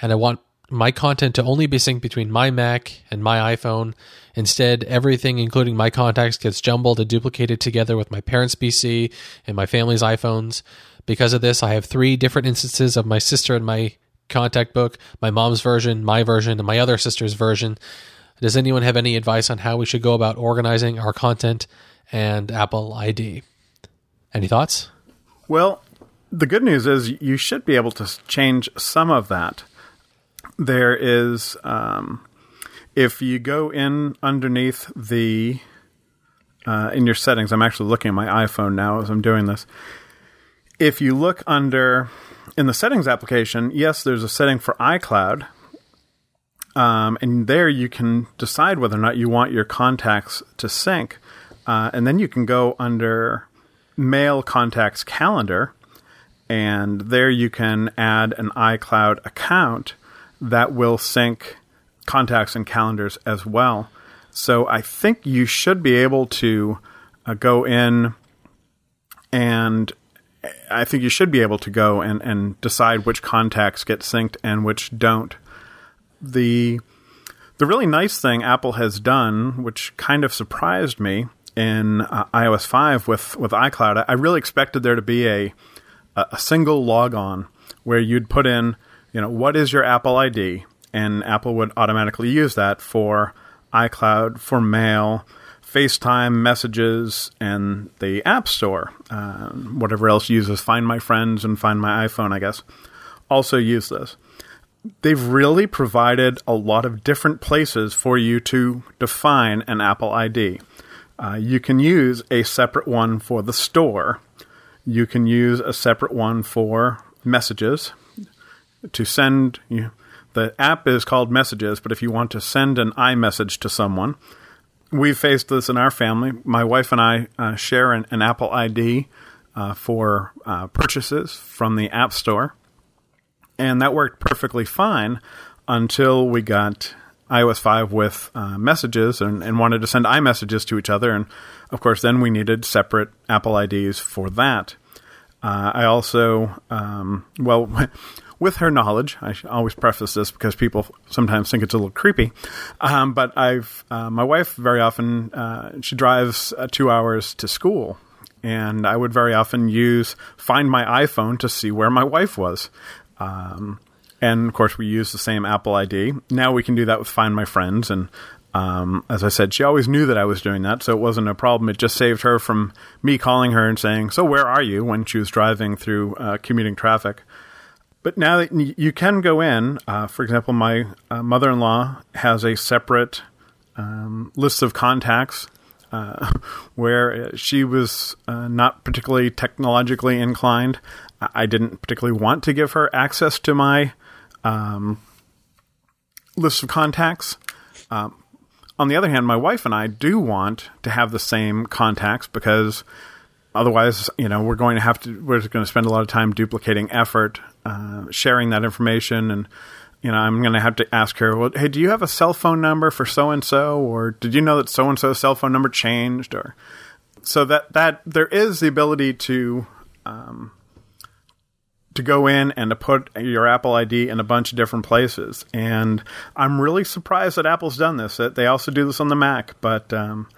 and I want my content to only be synced between my Mac and my iPhone. Instead, everything, including my contacts, gets jumbled and duplicated together with my parents' PC and my family's iPhones. Because of this, I have three different instances of my sister in my contact book my mom's version, my version, and my other sister's version. Does anyone have any advice on how we should go about organizing our content and Apple ID? Any thoughts? Well, the good news is you should be able to change some of that. There is, um, if you go in underneath the, uh, in your settings, I'm actually looking at my iPhone now as I'm doing this if you look under in the settings application, yes, there's a setting for iCloud. Um, and there you can decide whether or not you want your contacts to sync. Uh, and then you can go under Mail Contacts Calendar, and there you can add an iCloud account that will sync contacts and calendars as well. So I think you should be able to uh, go in and I think you should be able to go and, and decide which contacts get synced and which don't. The the really nice thing Apple has done, which kind of surprised me in uh, iOS 5 with, with iCloud, I really expected there to be a a single logon where you'd put in, you know, what is your Apple ID, and Apple would automatically use that for iCloud, for Mail, FaceTime, messages, and the App Store. Uh, whatever else uses Find My Friends and Find My iPhone, I guess, also use this. They've really provided a lot of different places for you to define an Apple ID. Uh, you can use a separate one for the store. You can use a separate one for messages to send you. The app is called Messages, but if you want to send an iMessage to someone, we've faced this in our family. My wife and I uh, share an, an, Apple ID uh, for uh, purchases from the App Store, and that worked perfectly fine until we got iOS 5 with uh, messages and, and, wanted to send iMessages to each other. And of course, then we needed separate Apple IDs for that. Uh, I also, um, well, with her knowledge, I always preface this because people sometimes think it's a little creepy. Um, but I've, uh, my wife very often, uh, she drives uh, two hours to school. And I would very often use Find My iPhone to see where my wife was. Um, and of course, we use the same Apple ID. Now we can do that with Find My Friends. And um, as I said, she always knew that I was doing that, so it wasn't a problem. It just saved her from me calling her and saying, So, where are you when she was driving through uh, commuting traffic? But now that you can go in, uh, for example, my uh, mother in law has a separate um, list of contacts uh, where she was uh, not particularly technologically inclined. I didn't particularly want to give her access to my um, list of contacts. Um, on the other hand, my wife and I do want to have the same contacts because otherwise, you know, we're going to have to, we're going to spend a lot of time duplicating effort, uh, sharing that information. And, you know, I'm going to have to ask her, well, hey, do you have a cell phone number for so and so? Or did you know that so and so's cell phone number changed? Or so that, that there is the ability to, um, to go in and to put your Apple ID in a bunch of different places. And I'm really surprised that Apple's done this. That they also do this on the Mac, but um,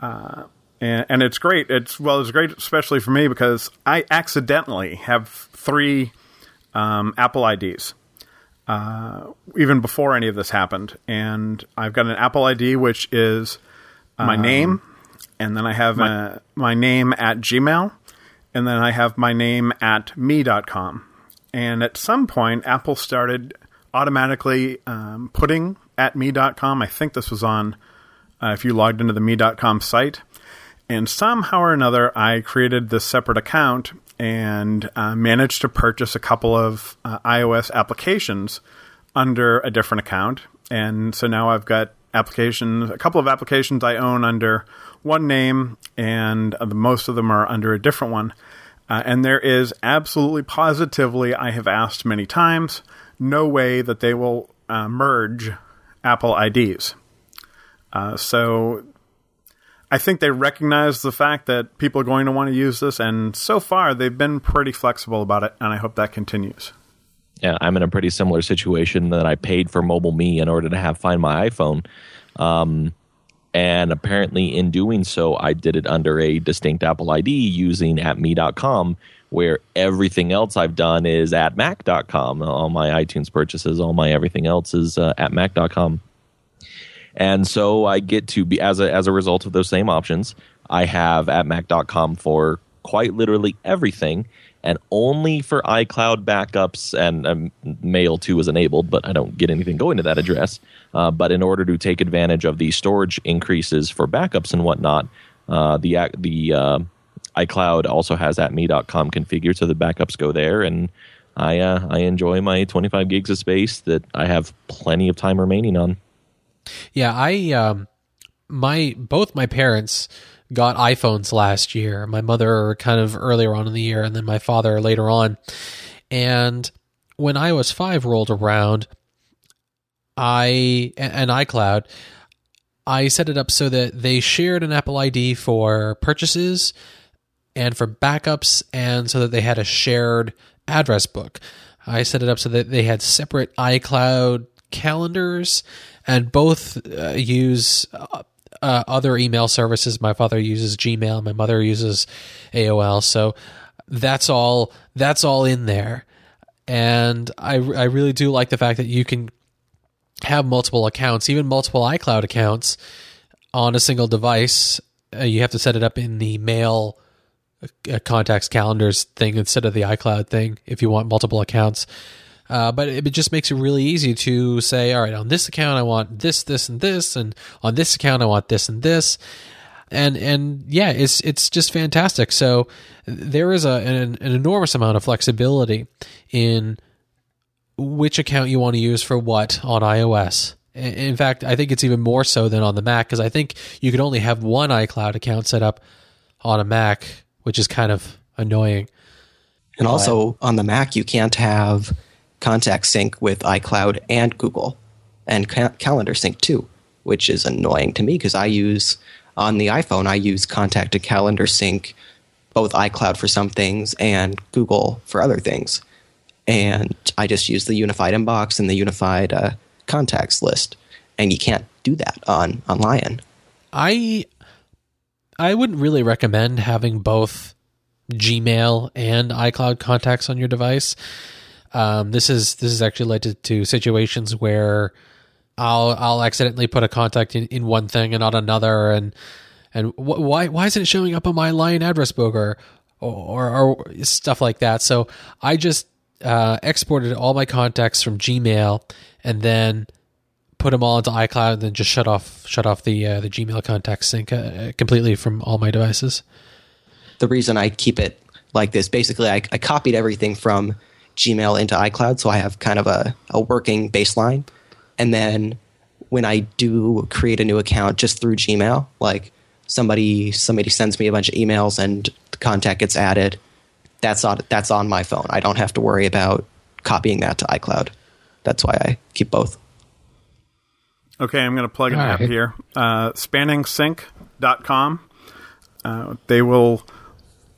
uh, and, and, it's great. It's well, it's great, especially for me because I accidentally have three um, Apple IDs. Uh, even before any of this happened, and I've got an Apple ID which is my um, name, and then I have my, a, my name at Gmail, and then I have my name at me.com. And at some point, Apple started automatically um, putting at me.com. I think this was on uh, if you logged into the me.com site. And somehow or another, I created this separate account and uh, managed to purchase a couple of uh, iOS applications under a different account. And so now I've got applications, a couple of applications I own under one name, and uh, most of them are under a different one. Uh, and there is absolutely positively, I have asked many times, no way that they will uh, merge Apple IDs. Uh, so I think they recognize the fact that people are going to want to use this, and so far they've been pretty flexible about it, and I hope that continues. Yeah, I'm in a pretty similar situation that I paid for MobileMe in order to have Find My iPhone. Um, and apparently, in doing so, I did it under a distinct Apple ID using at me.com, where everything else I've done is at mac.com. All my iTunes purchases, all my everything else is uh, at mac.com. And so I get to be, as a, as a result of those same options, I have at mac.com for quite literally everything and only for iCloud backups and um, Mail too is enabled, but I don't get anything going to that address. Uh, but in order to take advantage of the storage increases for backups and whatnot, uh, the the uh, iCloud also has at me.com configured so the backups go there, and I uh, I enjoy my 25 gigs of space that I have plenty of time remaining on. Yeah, I um, my both my parents got iPhones last year. My mother kind of earlier on in the year, and then my father later on. And when iOS 5 rolled around, I and iCloud, I set it up so that they shared an Apple ID for purchases and for backups, and so that they had a shared address book. I set it up so that they had separate iCloud calendars, and both uh, use uh, uh, other email services. My father uses Gmail. My mother uses AOL. So that's all. That's all in there, and I I really do like the fact that you can have multiple accounts, even multiple iCloud accounts on a single device. Uh, you have to set it up in the mail uh, contacts calendars thing instead of the iCloud thing if you want multiple accounts. Uh, but it, just makes it really easy to say, all right, on this account I want this, this, and this, and on this account I want this and this. and and yeah, it's it's just fantastic. So there is a an, an enormous amount of flexibility in which account you want to use for what on iOS. In fact, I think it's even more so than on the Mac because I think you could only have one iCloud account set up on a Mac, which is kind of annoying. And also on the Mac, you can't have contact sync with iCloud and Google and ca- calendar sync too, which is annoying to me because I use on the iPhone, I use contact to calendar sync both iCloud for some things and Google for other things. And I just use the unified inbox and the unified uh, contacts list. And you can't do that on, on Lion. I I wouldn't really recommend having both Gmail and iCloud contacts on your device. Um, this is this is actually led to, to, situations where I'll I'll accidentally put a contact in, in one thing and not another, and and wh- why why isn't it showing up on my Lion address book or or, or stuff like that? So I just uh, exported all my contacts from Gmail and then put them all into iCloud and then just shut off shut off the uh, the Gmail contact sync uh, completely from all my devices the reason I keep it like this, basically, I, I copied everything from Gmail into iCloud, so I have kind of a, a working baseline. And then when I do create a new account just through Gmail, like somebody somebody sends me a bunch of emails and the contact gets added, that's on that's on my phone. I don't have to worry about copying that to iCloud. That's why I keep both. Okay, I'm going to plug an All app right. here. Uh, SpanningSync.com. Uh, they will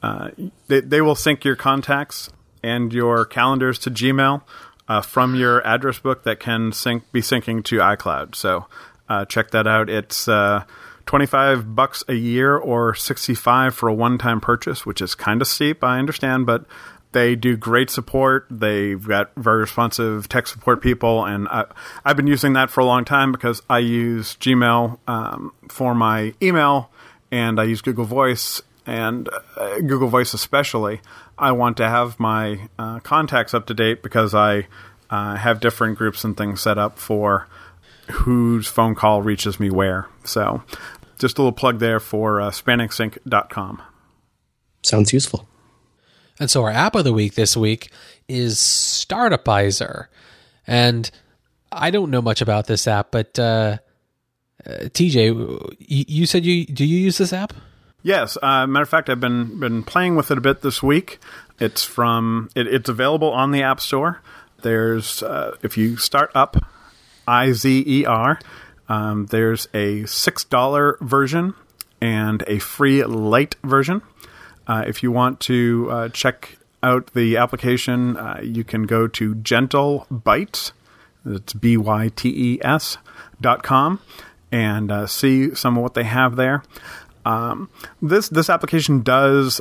uh, they, they will sync your contacts and your calendars to Gmail uh, from your address book that can sync be syncing to iCloud. So uh, check that out. It's uh, 25 bucks a year or 65 for a one-time purchase, which is kind of steep, I understand, but they do great support. They've got very responsive tech support people, and I, have been using that for a long time because I use Gmail um, for my email, and I use Google Voice and uh, Google Voice especially, I want to have my uh, contacts up to date because I uh, have different groups and things set up for whose phone call reaches me where. So, just a little plug there for uh, SpanningSync.com. Sounds useful. And so, our app of the week this week is Startupizer. And I don't know much about this app, but uh, uh TJ, you said you do you use this app? Yes, uh, matter of fact, I've been been playing with it a bit this week. It's from it, it's available on the App Store. There's uh, if you start up I Z E R, um, there's a six dollar version and a free light version. Uh, if you want to uh, check out the application, uh, you can go to Gentle Bytes. It's b y t e s dot com and uh, see some of what they have there. Um, this this application does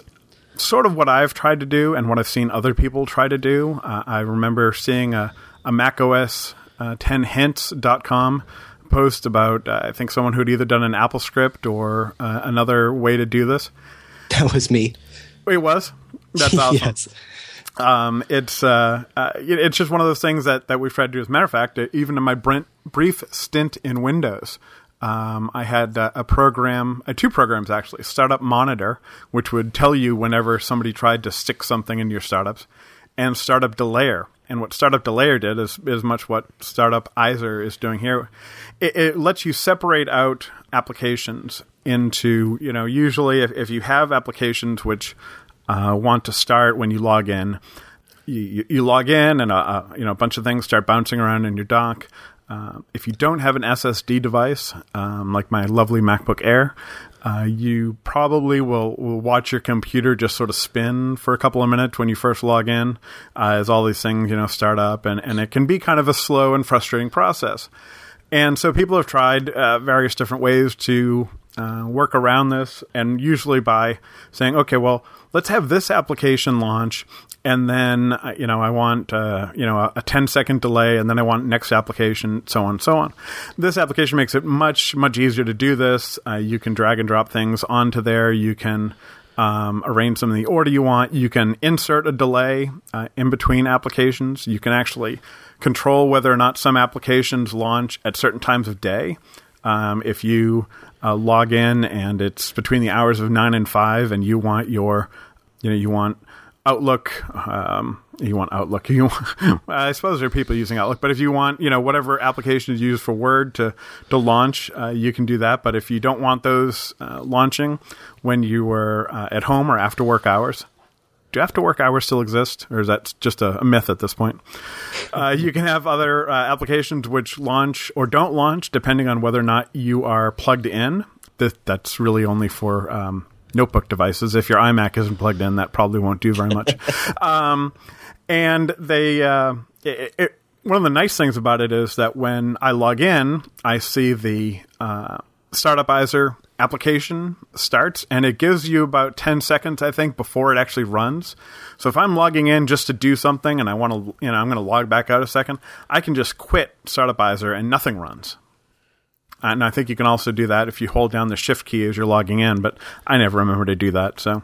sort of what I've tried to do and what I've seen other people try to do. Uh, I remember seeing a, a macOS uh, 10hints.com post about uh, I think someone who'd either done an AppleScript or uh, another way to do this. That was me. It was. That's awesome. yes. Um, it's uh, uh, it's just one of those things that, that we've tried to do. As a matter of fact, even in my brief stint in Windows, um, I had uh, a program, uh, two programs actually, Startup Monitor, which would tell you whenever somebody tried to stick something into your startups, and Startup Delayer. And what Startup Delayer did is, is much what Startup Startupizer is doing here. It, it lets you separate out applications into, you know, usually if, if you have applications which uh, want to start when you log in, you, you, log in and a, a, you know a bunch of things start bouncing around in your dock. Uh, if you don't have an SSD device, um, like my lovely MacBook Air, uh, you probably will, will watch your computer just sort of spin for a couple of minutes when you first log in, uh, as all these things you know start up, and, and it can be kind of a slow and frustrating process. And so people have tried uh, various different ways to uh, work around this, and usually by saying, okay, well, let's have this application launch and then uh, you know I want uh, you know a, 10 second delay, and then I want next application, so on, so on. This application makes it much much easier to do this. Uh, you can drag and drop things onto there. You can um, arrange them in the order you want. You can insert a delay uh, in between applications. You can actually control whether or not some applications launch at certain times of day. Um, if you uh, log in and it's between the hours of nine and five, and you want your, you know, you want Outlook. Um, you want Outlook. You, want, I suppose there are people using Outlook, but if you want, you know, whatever application is used for Word to to launch, uh, you can do that. But if you don't want those uh, launching when you were uh, at home or after work hours, do after work hours still exist, or is that just a, a myth at this point? Uh, you can have other uh, applications which launch or don't launch depending on whether or not you are plugged in. That, that's really only for um, notebook devices. If your iMac isn't plugged in, that probably won't do very much. um, and they, uh, it, it, one of the nice things about it is that when I log in, I see the uh, Startupizer application starts and it gives you about 10 seconds i think before it actually runs. So if i'm logging in just to do something and i want to you know i'm going to log back out a second i can just quit startupizer and nothing runs. And i think you can also do that if you hold down the shift key as you're logging in but i never remember to do that so.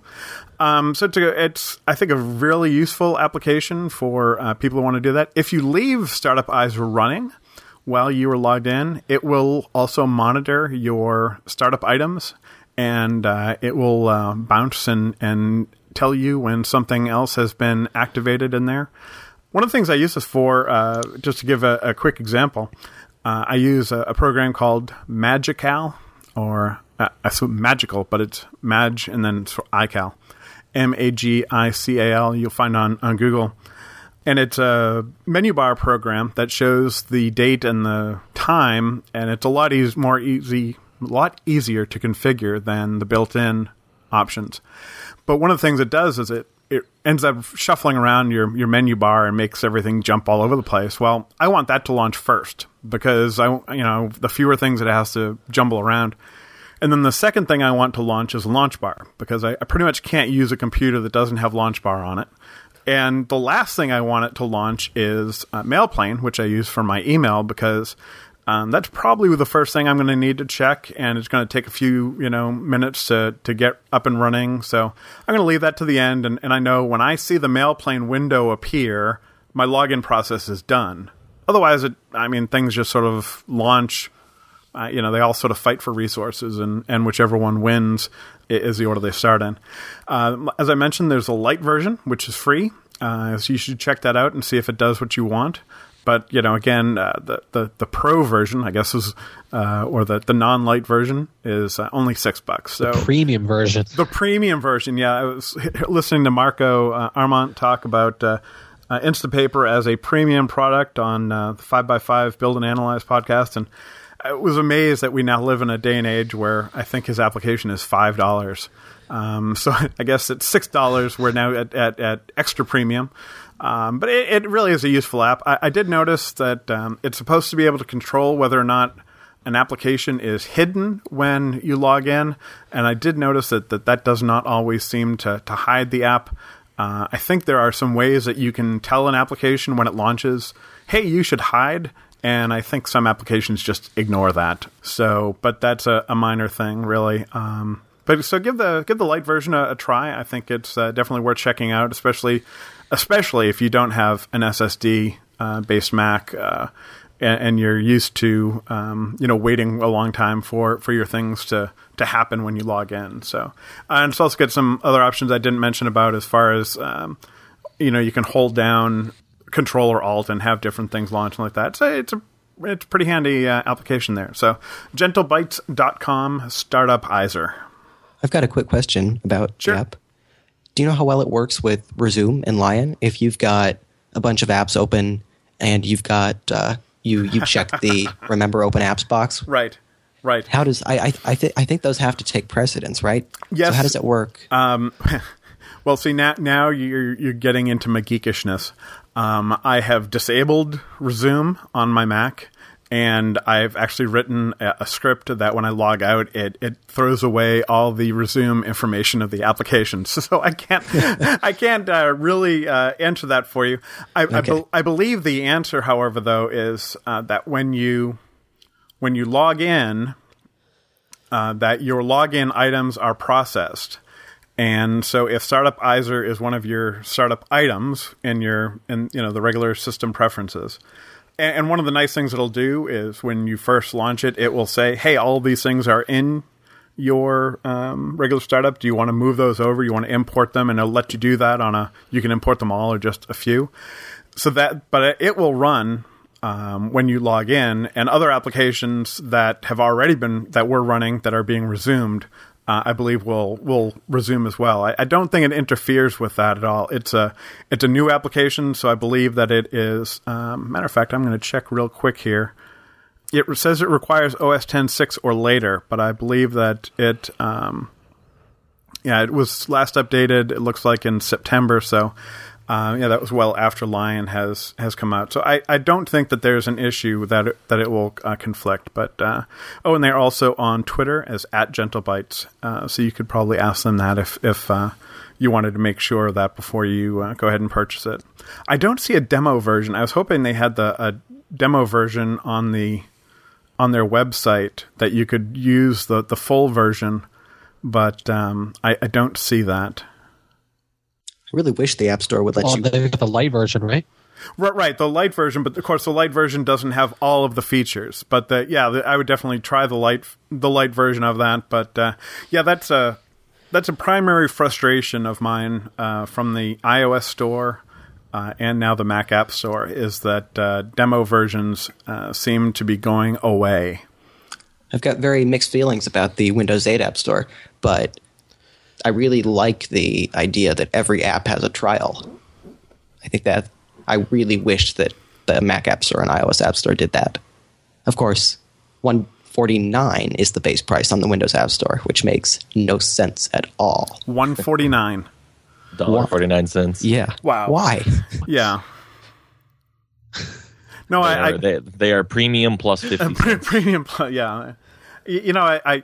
Um, so to, it's i think a really useful application for uh, people who want to do that. If you leave startupizer running while you are logged in. It will also monitor your startup items and uh, it will uh, bounce and, and tell you when something else has been activated in there. One of the things I use this for, uh, just to give a, a quick example, uh, I use a, a, program called Magical, or uh, magical, but it's Mag and then it's iCal. M A G I C A L. You'll find on, on Google and it's a menu bar program that shows the date and the time, and it's a lot more easy, a lot easier to configure than the built-in options. But one of the things it does is it it ends up shuffling around your your menu bar and makes everything jump all over the place. Well, I want that to launch first because I you know the fewer things it has to jumble around. And then the second thing I want to launch is LaunchBar because I, I pretty much can't use a computer that doesn't have LaunchBar on it. And the last thing I want it to launch is uh, Mailplane, which I use for my email because um, that's probably the first thing I'm going to need to check, and it's going to take a few you know minutes to to get up and running. So I'm going to leave that to the end, and, and I know when I see the Mailplane window appear, my login process is done. Otherwise, it I mean things just sort of launch. Uh, you know, they all sort of fight for resources, and, and whichever one wins is the order they start in. Uh, as I mentioned, there's a light version, which is free. Uh, so you should check that out and see if it does what you want. But you know, again, uh, the, the the pro version, I guess, is uh, or the the non light version is uh, only six bucks. So the premium version, the premium version. Yeah, I was listening to Marco uh, Arment talk about. Instapaper as a premium product on the Five by Five Build and Analyze podcast, and I was amazed that we now live in a day and age where I think his application is five dollars. Um, so I guess at six dollars, we're now at, at, at extra premium. Um, but it, it, really is a useful app. I, I did notice that um, it's supposed to be able to control whether or not an application is hidden when you log in, and I did notice that that, that does not always seem to, to hide the app. Uh, I think there are some ways that you can tell an application when it launches, "Hey, you should hide," and I think some applications just ignore that. So, but that's a, a minor thing, really. Um, but so give the give the light version a, a try. I think it's uh, definitely worth checking out, especially especially if you don't have an SSD uh, based Mac. Uh, and, and, you're used to, um, you know, waiting a long time for, for your things to, to happen when you log in. So, and it's also got some other options I didn't mention about as far as, um, you know, you can hold down Control or Alt and have different things launch like that. So it's a it's a pretty handy uh, application there. So gentlebytes.com startupizer. I've got a quick question about sure. app. Do you know how well it works with Resume and Lion? If you've got a bunch of apps open and you've got uh, you you checked the remember open apps box, right? Right. How does I I I, th- I think those have to take precedence, right? Yes. So how does it work? Um, well, see now now you're you're getting into my geekishness. Um, I have disabled Resume on my Mac, and I've actually written a, a, script that when I log out, it, it throws away all the Resume information of the application. So I can't I can't uh, really uh, answer that for you. I, okay. I, be- I, believe the answer, however, though, is uh, that when you when you log in, uh, that your login items are processed and so if Startupizer is one of your startup items in your in you know the regular system preferences, and, one of the nice things it'll do is when you first launch it, it will say, "Hey, all these things are in your um, regular startup. Do you want to move those over? You want to import them, and it'll let you do that on a. You can import them all or just a few. So that, but it will run um, when you log in, and other applications that have already been that were running that are being resumed. Uh, I believe will will resume as well. I, I, don't think it interferes with that at all. It's a it's a new application, so I believe that it is. Um, matter of fact, I'm going to check real quick here. It says it requires OS 10.6 or later, but I believe that it. Um, yeah, it was last updated. It looks like in September, so uh, yeah, that was well after Lion has has come out. So I, I don't think that there's an issue that it, that it will uh, conflict. But uh, oh, and they're also on Twitter as at GentleBytes, uh, so you could probably ask them that if if uh, you wanted to make sure of that before you go ahead and purchase it. I don't see a demo version. I was hoping they had the a demo version on the on their website that you could use the the full version, but um, I, I don't see that. I really wish the App Store would let well, you. They've got the light version, right? Right, right, the light version, but of course the light version doesn't have all of the features. But the, yeah, the, I would definitely try the light the light version of that. But uh, yeah, that's a that's a primary frustration of mine uh, from the iOS store uh, and now the Mac App Store is that uh, demo versions uh, seem to be going away. I've got very mixed feelings about the Windows 8 App Store, but I really like the idea that every app has a trial. I think that I really wish that the Mac App Store and iOS App Store did that. Of course, 149 is the base price on the Windows App Store, which makes no sense at all. 149 dollar forty nine cents. Yeah. Wow. Why? Yeah. No, They I, are, I they, they are premium plus fifty. Pre- cents. premium plus yeah you, you know I, I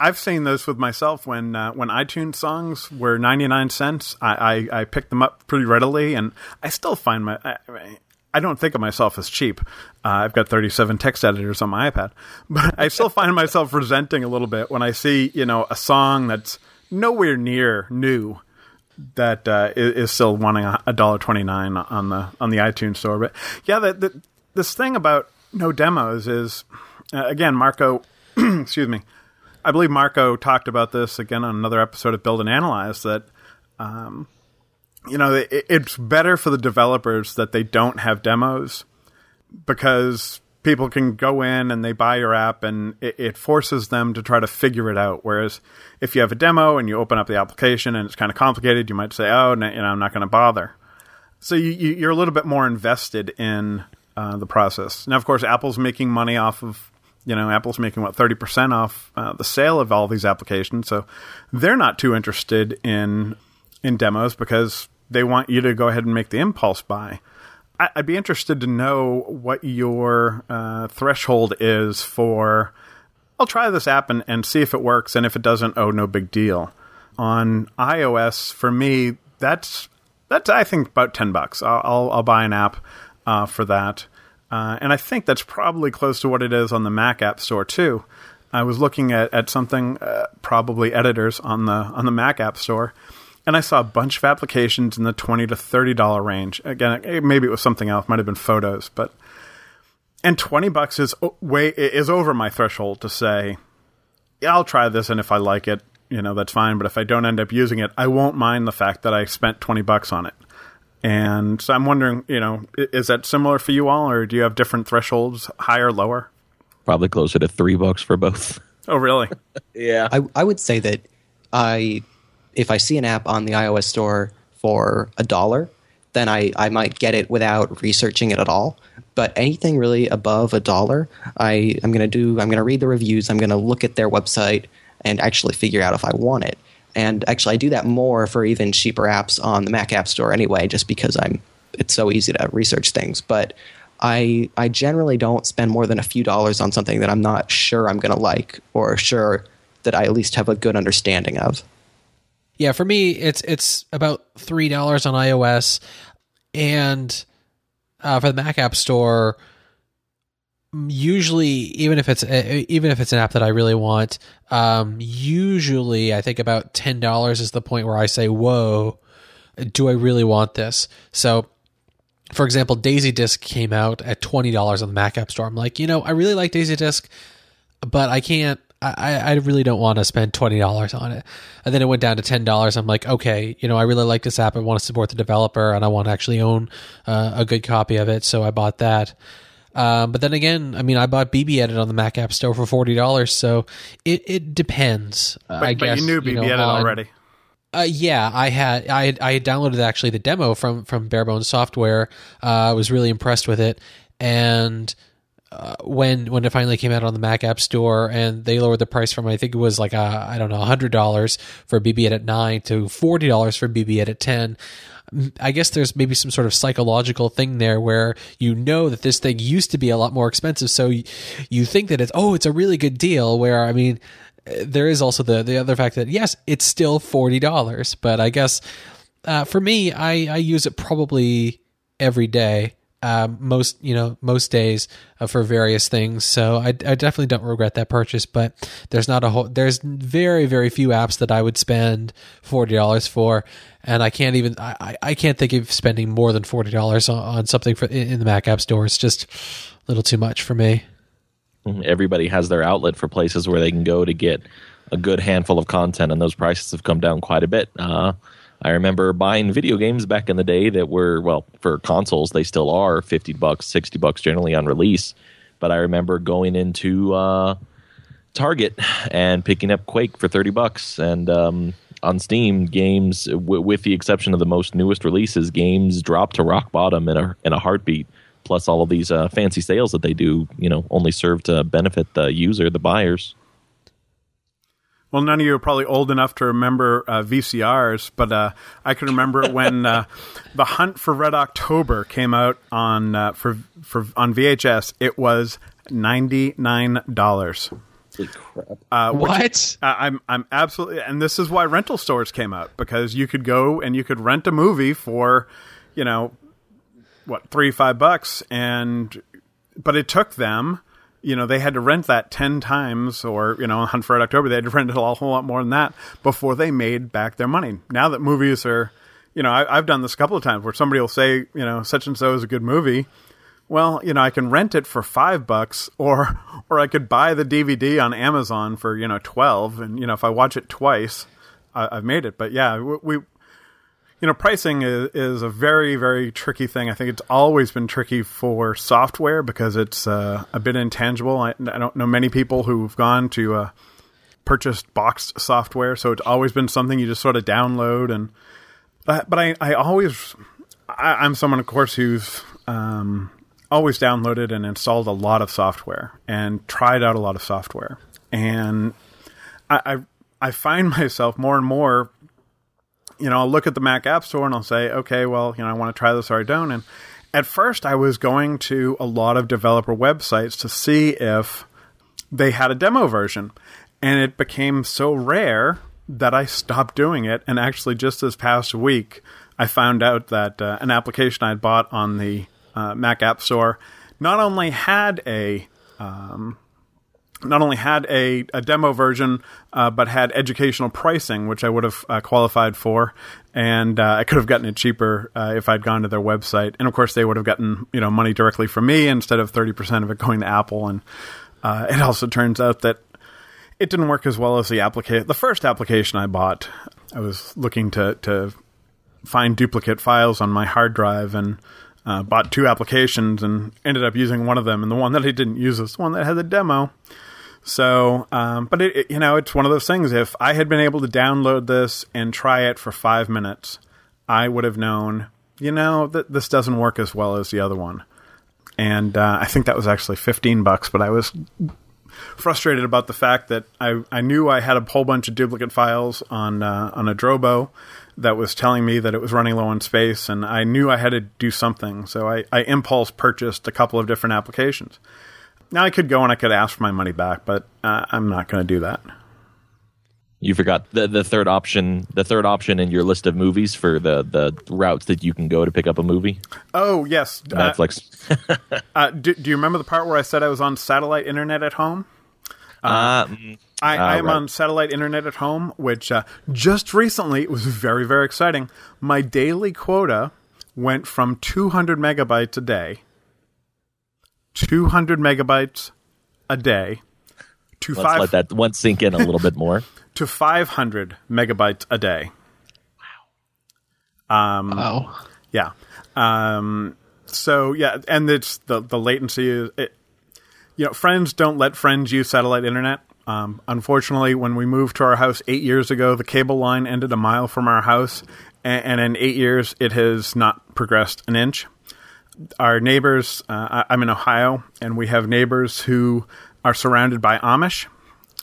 i've seen this with myself when uh, when itunes songs were 99 cents I, I i picked them up pretty readily and i still find my i, I don't think of myself as cheap uh, i've got 37 text editors on my ipad but i still find myself resenting a little bit when i see you know a song that's nowhere near new that uh, is, is still wanting a dollar twenty nine on the on the iTunes store. But yeah, the, the, this thing about no demos is uh, again, Marco. excuse me. I believe Marco talked about this again on another episode of Build and Analyze that. Um, you know, it, it's better for the developers that they don't have demos because people can go in and they buy your app and it, it, forces them to try to figure it out. Whereas if you have a demo and you open up the application and it's kind of complicated, you might say, "Oh, no, you know, I'm not going to bother." So you, are a little bit more invested in uh, the process. Now, of course, Apple's making money off of you know Apple's making what thirty percent off uh, the sale of all these applications, so they're not too interested in in demos because they want you to go ahead and make the impulse buy. I'd be interested to know what your uh, threshold is for. I'll try this app and, and see if it works, and if it doesn't, oh, no big deal. On iOS, for me, that's that's I think about ten bucks. I'll I'll, I'll buy an app uh, for that, uh, and I think that's probably close to what it is on the Mac App Store too. I was looking at at something uh, probably editors on the on the Mac App Store and I saw a bunch of applications in the twenty to thirty dollar range. Again, maybe it was something else, might have been photos, but and twenty bucks is way is over my threshold to say, yeah, I'll try this, and if I like it, you know, that's fine. But if I don't end up using it, I won't mind the fact that I spent twenty bucks on it. And so I'm wondering, you know, is that similar for you all, or do you have different thresholds, higher, lower? Probably closer to three bucks for both. Oh, really? yeah. I, I would say that I if I see an app on the iOS store for a dollar, then I, I might get it without researching it at all. But anything really above a dollar, I, I'm going to do, I'm going to read the reviews, I'm going to look at their website and actually figure out if I want it. And actually, I do that more for even cheaper apps on the Mac App Store anyway, just because I'm, it's so easy to research things. But I, I generally don't spend more than a few dollars on something that I'm not sure I'm going to like or sure that I at least have a good understanding of yeah, for me, it's it's about three dollars on iOS, and uh, for the Mac App Store, usually even if it's even if it's an app that I really want, um, usually I think about ten dollars is the point where I say, "Whoa, do I really want this?" So for example, DaisyDisk came out at twenty dollars on the Mac App Store. I'm like, you know, I really like DaisyDisk, but I can't. I, I really don't want to spend twenty dollars on it. And then it went down to ten dollars. I'm like, okay, you know, I really like this app. I want to support the developer, and I want to actually own uh, a good copy of it. So I bought that. Um, but then again, I mean, I bought BBEdit on the Mac App Store for forty dollars. So it it depends. But, I but guess you knew BB know, Edit on- already. uh, yeah, I had I had, I had downloaded actually the demo from from Bare Bones Software. Uh, I was really impressed with it, and uh, when when it finally came out on the Mac App Store and they lowered the price from I think it was like uh, I don't know hundred dollars for BBEdit nine to forty dollars for BBEdit ten. I guess there's maybe some sort of psychological thing there where you know that this thing used to be a lot more expensive, so you, you think that it's oh it's a really good deal. Where I mean, uh, there is also the the other fact that yes, it's still forty dollars, but I guess uh, for me, I I use it probably every day. Um, most you know most days uh, for various things, so I, I definitely don't regret that purchase. But there's not a whole there's very very few apps that I would spend forty dollars for, and I can't even I, I- can't think of spending more than forty dollars on, on something for in, in the Mac App Store. It's just a little too much for me. everybody has their outlet for places where they can go to get a good handful of content, and those prices have come down quite a bit. Uh, I remember buying video games back in the day that were well for consoles they still are fifty bucks, sixty bucks generally on release. But I remember going into uh, Target and picking up Quake for thirty bucks, and um, on Steam, games w- with the exception of the most newest releases, games drop to rock bottom in a in a heartbeat. Plus, all of these uh, fancy sales that they do, you know, only serve to benefit the user, the buyers. Well, none of you are probably old enough to remember uh, VCRs, but uh, I can remember when uh, the Hunt for Red October came out on uh, for for on VHS. It was ninety nine dollars. Uh, which- What? uh, I'm I'm absolutely, and this is why rental stores came out because you could go and you could rent a movie for, you know, what three five bucks, and but it took them, you know, they had to rent that ten times, or you know, for Red October, they had to rent it a whole lot more than that before they made back their money. Now that movies are, you know, I, I've done this a couple of times where somebody will say, you know, such and so is a good movie. Well, you know, I can rent it for five bucks, or or I could buy the DVD on Amazon for you know twelve, and you know if I watch it twice, I, I've made it. But yeah, we you know, pricing is, is a very very tricky thing. I think it's always been tricky for software because it's uh, a bit intangible. I, I don't know many people who've gone to uh, purchased boxed software, so it's always been something you just sort of download and. But, but I, I always, I, I'm someone, of course, who's um, always downloaded and installed a lot of software and tried out a lot of software. And I, I, I find myself more and more, you know, I'll look at the Mac App Store and I'll say, okay, well, you know, I want to try this or I don't. And at first, I was going to a lot of developer websites to see if they had a demo version. And it became so rare that I stopped doing it. And actually, just this past week, I found out that uh, an application I had bought on the uh, Mac App Store not only had a um, not only had a, a demo version, uh, but had educational pricing, which I would have uh, qualified for, and uh, I could have gotten it cheaper uh, if I'd gone to their website. And of course, they would have gotten you know money directly from me instead of thirty percent of it going to Apple. And uh, it also turns out that it didn't work as well as the application. The first application I bought, I was looking to to find duplicate files on my hard drive and uh, bought two applications and ended up using one of them. And the one that I didn't use was the one that had the demo. So, um, but it, it, you know, it's one of those things. If I had been able to download this and try it for five minutes, I would have known, you know, that this doesn't work as well as the other one. And uh, I think that was actually fifteen bucks. But I was frustrated about the fact that I, I knew I had a whole bunch of duplicate files on uh, on a Drobo that was telling me that it was running low on space, and I knew I had to do something. So I, I impulse purchased a couple of different applications. Now I could go and I could ask for my money back, but uh, I'm not going to do that. You forgot the the third option. The third option in your list of movies for the the routes that you can go to pick up a movie. Oh yes, uh, Netflix. uh, do, do you remember the part where I said I was on satellite internet at home? Uh, mm, I, Ah, I am right. on satellite internet at home, which uh, just recently it was very very exciting. My daily quota went from 200 megabytes a day, 200 megabytes a day, to Let's five let that one sink in a little bit more. to 500 megabytes a day. Um, Oh. Yeah. Um, so yeah, and it's the the latency is it, you know friends don't let friends use satellite internet. Um, unfortunately, when we moved to our house eight years ago, the cable line ended a mile from our house, and, and in eight years, it has not progressed an inch. Our neighbors, uh, I'm in Ohio, and we have neighbors who are surrounded by Amish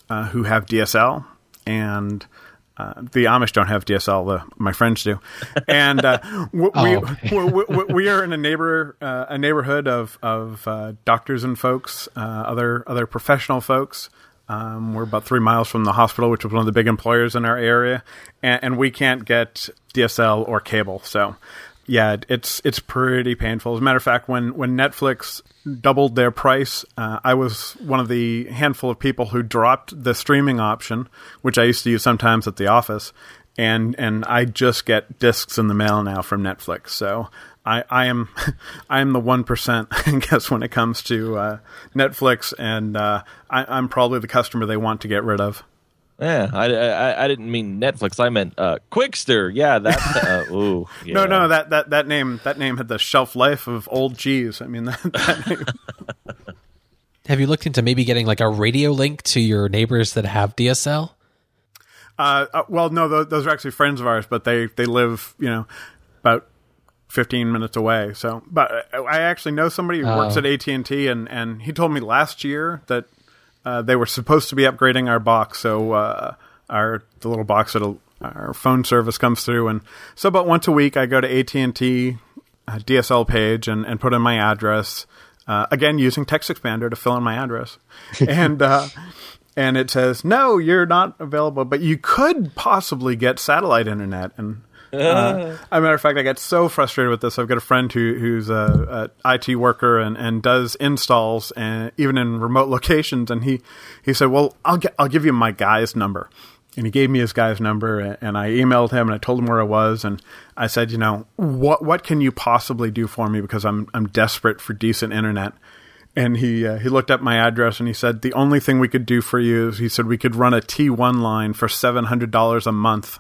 uh, who have DSL, and uh, the Amish don't have DSL. The, my friends do, and uh, we, Oh, we, we, we are in a neighbor uh, a neighborhood of of uh, doctors and folks, uh, other other professional folks. Um, we're about three miles from the hospital, which was one of the big employers in our area, and, and we can't get DSL or cable. So, yeah, it's it's pretty painful. As a matter of fact, when when Netflix doubled their price, uh, I was one of the handful of people who dropped the streaming option, which I used to use sometimes at the office, and and I just get discs in the mail now from Netflix. So I, I am I am the one percent, I guess, when it comes to uh, Netflix, and uh, I, I'm probably the customer they want to get rid of. Yeah, I, I, I didn't mean Netflix. I meant uh, Qwikster. Yeah, that. Uh, ooh, yeah. No, no, that, that that name that name had the shelf life of old cheese. I mean, that, that name, Have you looked into maybe getting like a radio link to your neighbors that have DSL? uh, uh, well, no, those, those are actually friends of ours, but they they live, you know, about. 15 minutes away so but i actually know somebody who works Oh. at AT&T and and he told me last year that uh, they were supposed to be upgrading our box so uh, our the little box that our phone service comes through. And so about once a week i go to AT&T uh, DSL page and, and put in my address uh, again using TextExpander to fill in my address. And uh, and it says no you're not available but you could possibly get satellite internet. And uh, a matter of fact, I get so frustrated with this. I've got a friend who, who's a, a IT worker and, and does installs, and even in remote locations. And he, he said, "Well, I'll get, I'll give you my guy's number." And he gave me his guy's number, and, and I emailed him and I told him where I was, and I said, "You know, what what can you possibly do for me? Because I'm I'm desperate for decent internet." And he uh, he looked up my address and he said, "The only thing we could do for you is he said we could run a T1 line for seven hundred dollars a month."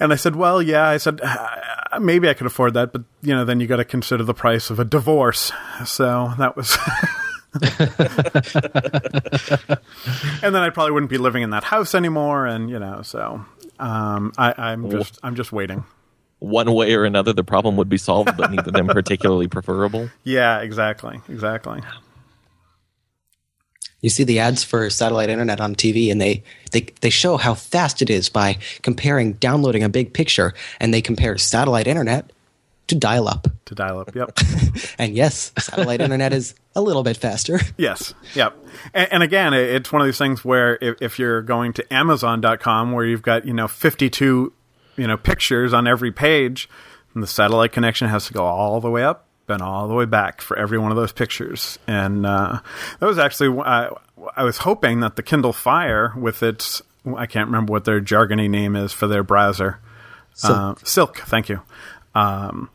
And I said, well, yeah. I said, "Uh, maybe I could afford that, but you know, then you got to consider the price of a divorce. So that was. and then I probably wouldn't be living in that house anymore, and you know, so um, I, I'm just I'm just waiting. One way or another, the problem would be solved, but neither of them particularly preferable. Yeah, exactly, exactly. You see the ads for satellite internet on TV, and they, they, they show how fast it is by comparing downloading a big picture, and they compare satellite internet to dial up. To dial up, yep. And yes, satellite internet is a little bit faster. Yes. Yep. And, and again, it- it's one of these things where if, if you're going to Amazon.com, where you've got you know 52 you know pictures on every page, and the satellite connection has to go all the way up and all the way back for every one of those pictures. And uh, that was actually uh, I was hoping that the Kindle Fire, with its I can't remember what their jargony name is for their browser, Silk. Uh, Silk. Thank you. Um,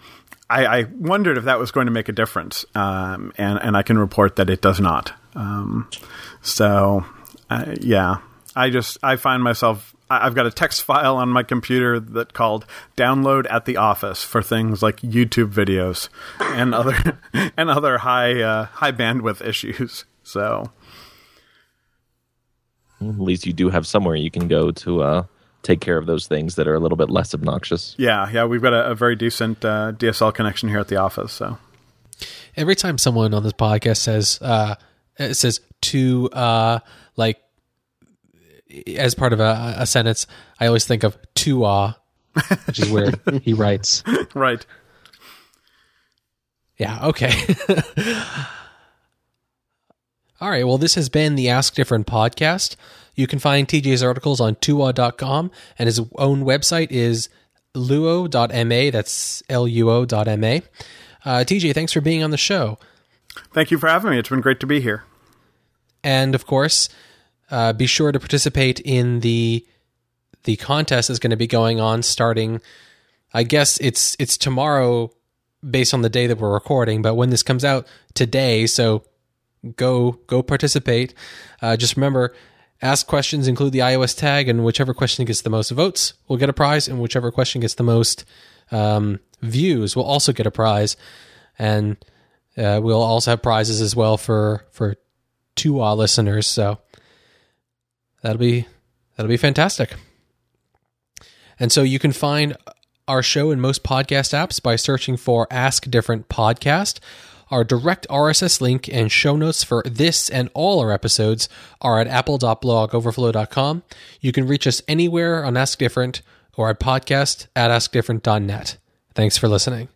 I, I wondered if that was going to make a difference, um, and and I can report that it does not. Um, so, uh, yeah, I just I find myself I- I've got a text file on my computer that called "download at the office" for things like YouTube videos and other and other high uh, high bandwidth issues. So, At least you do have somewhere you can go to uh, take care of those things that are a little bit less obnoxious. yeah, yeah, we've got a, a very decent uh, DSL connection here at the office. So, Every time someone on this podcast says uh it says to uh like as part of a, a sentence, I always think of to uh which is where he writes. right. Yeah, okay. All right, well, this has been the Ask Different podcast. You can find TJ's articles on tuaw.com, and his own website is luo.ma. That's L U O.ma. Uh, TJ, thanks for being on the show. Thank you for having me. It's been great to be here. And of course, uh, be sure to participate in the the contest that's going to be going on starting I guess it's it's tomorrow based on the day that we're recording, but when this comes out today, so go go participate. Uh, just remember, ask questions include the iOS tag, and whichever question gets the most votes will get a prize, and whichever question gets the most um, views will also get a prize, and uh, we'll also have prizes as well for for two listeners. So that'll be that'll be fantastic. And so you can find our show in most podcast apps by searching for Ask Different Podcast. Our direct RSS link and show notes for this and all our episodes are at apple.blogoverflow.com. You can reach us anywhere on Ask Different or at podcast at askdifferent.net. Thanks for listening.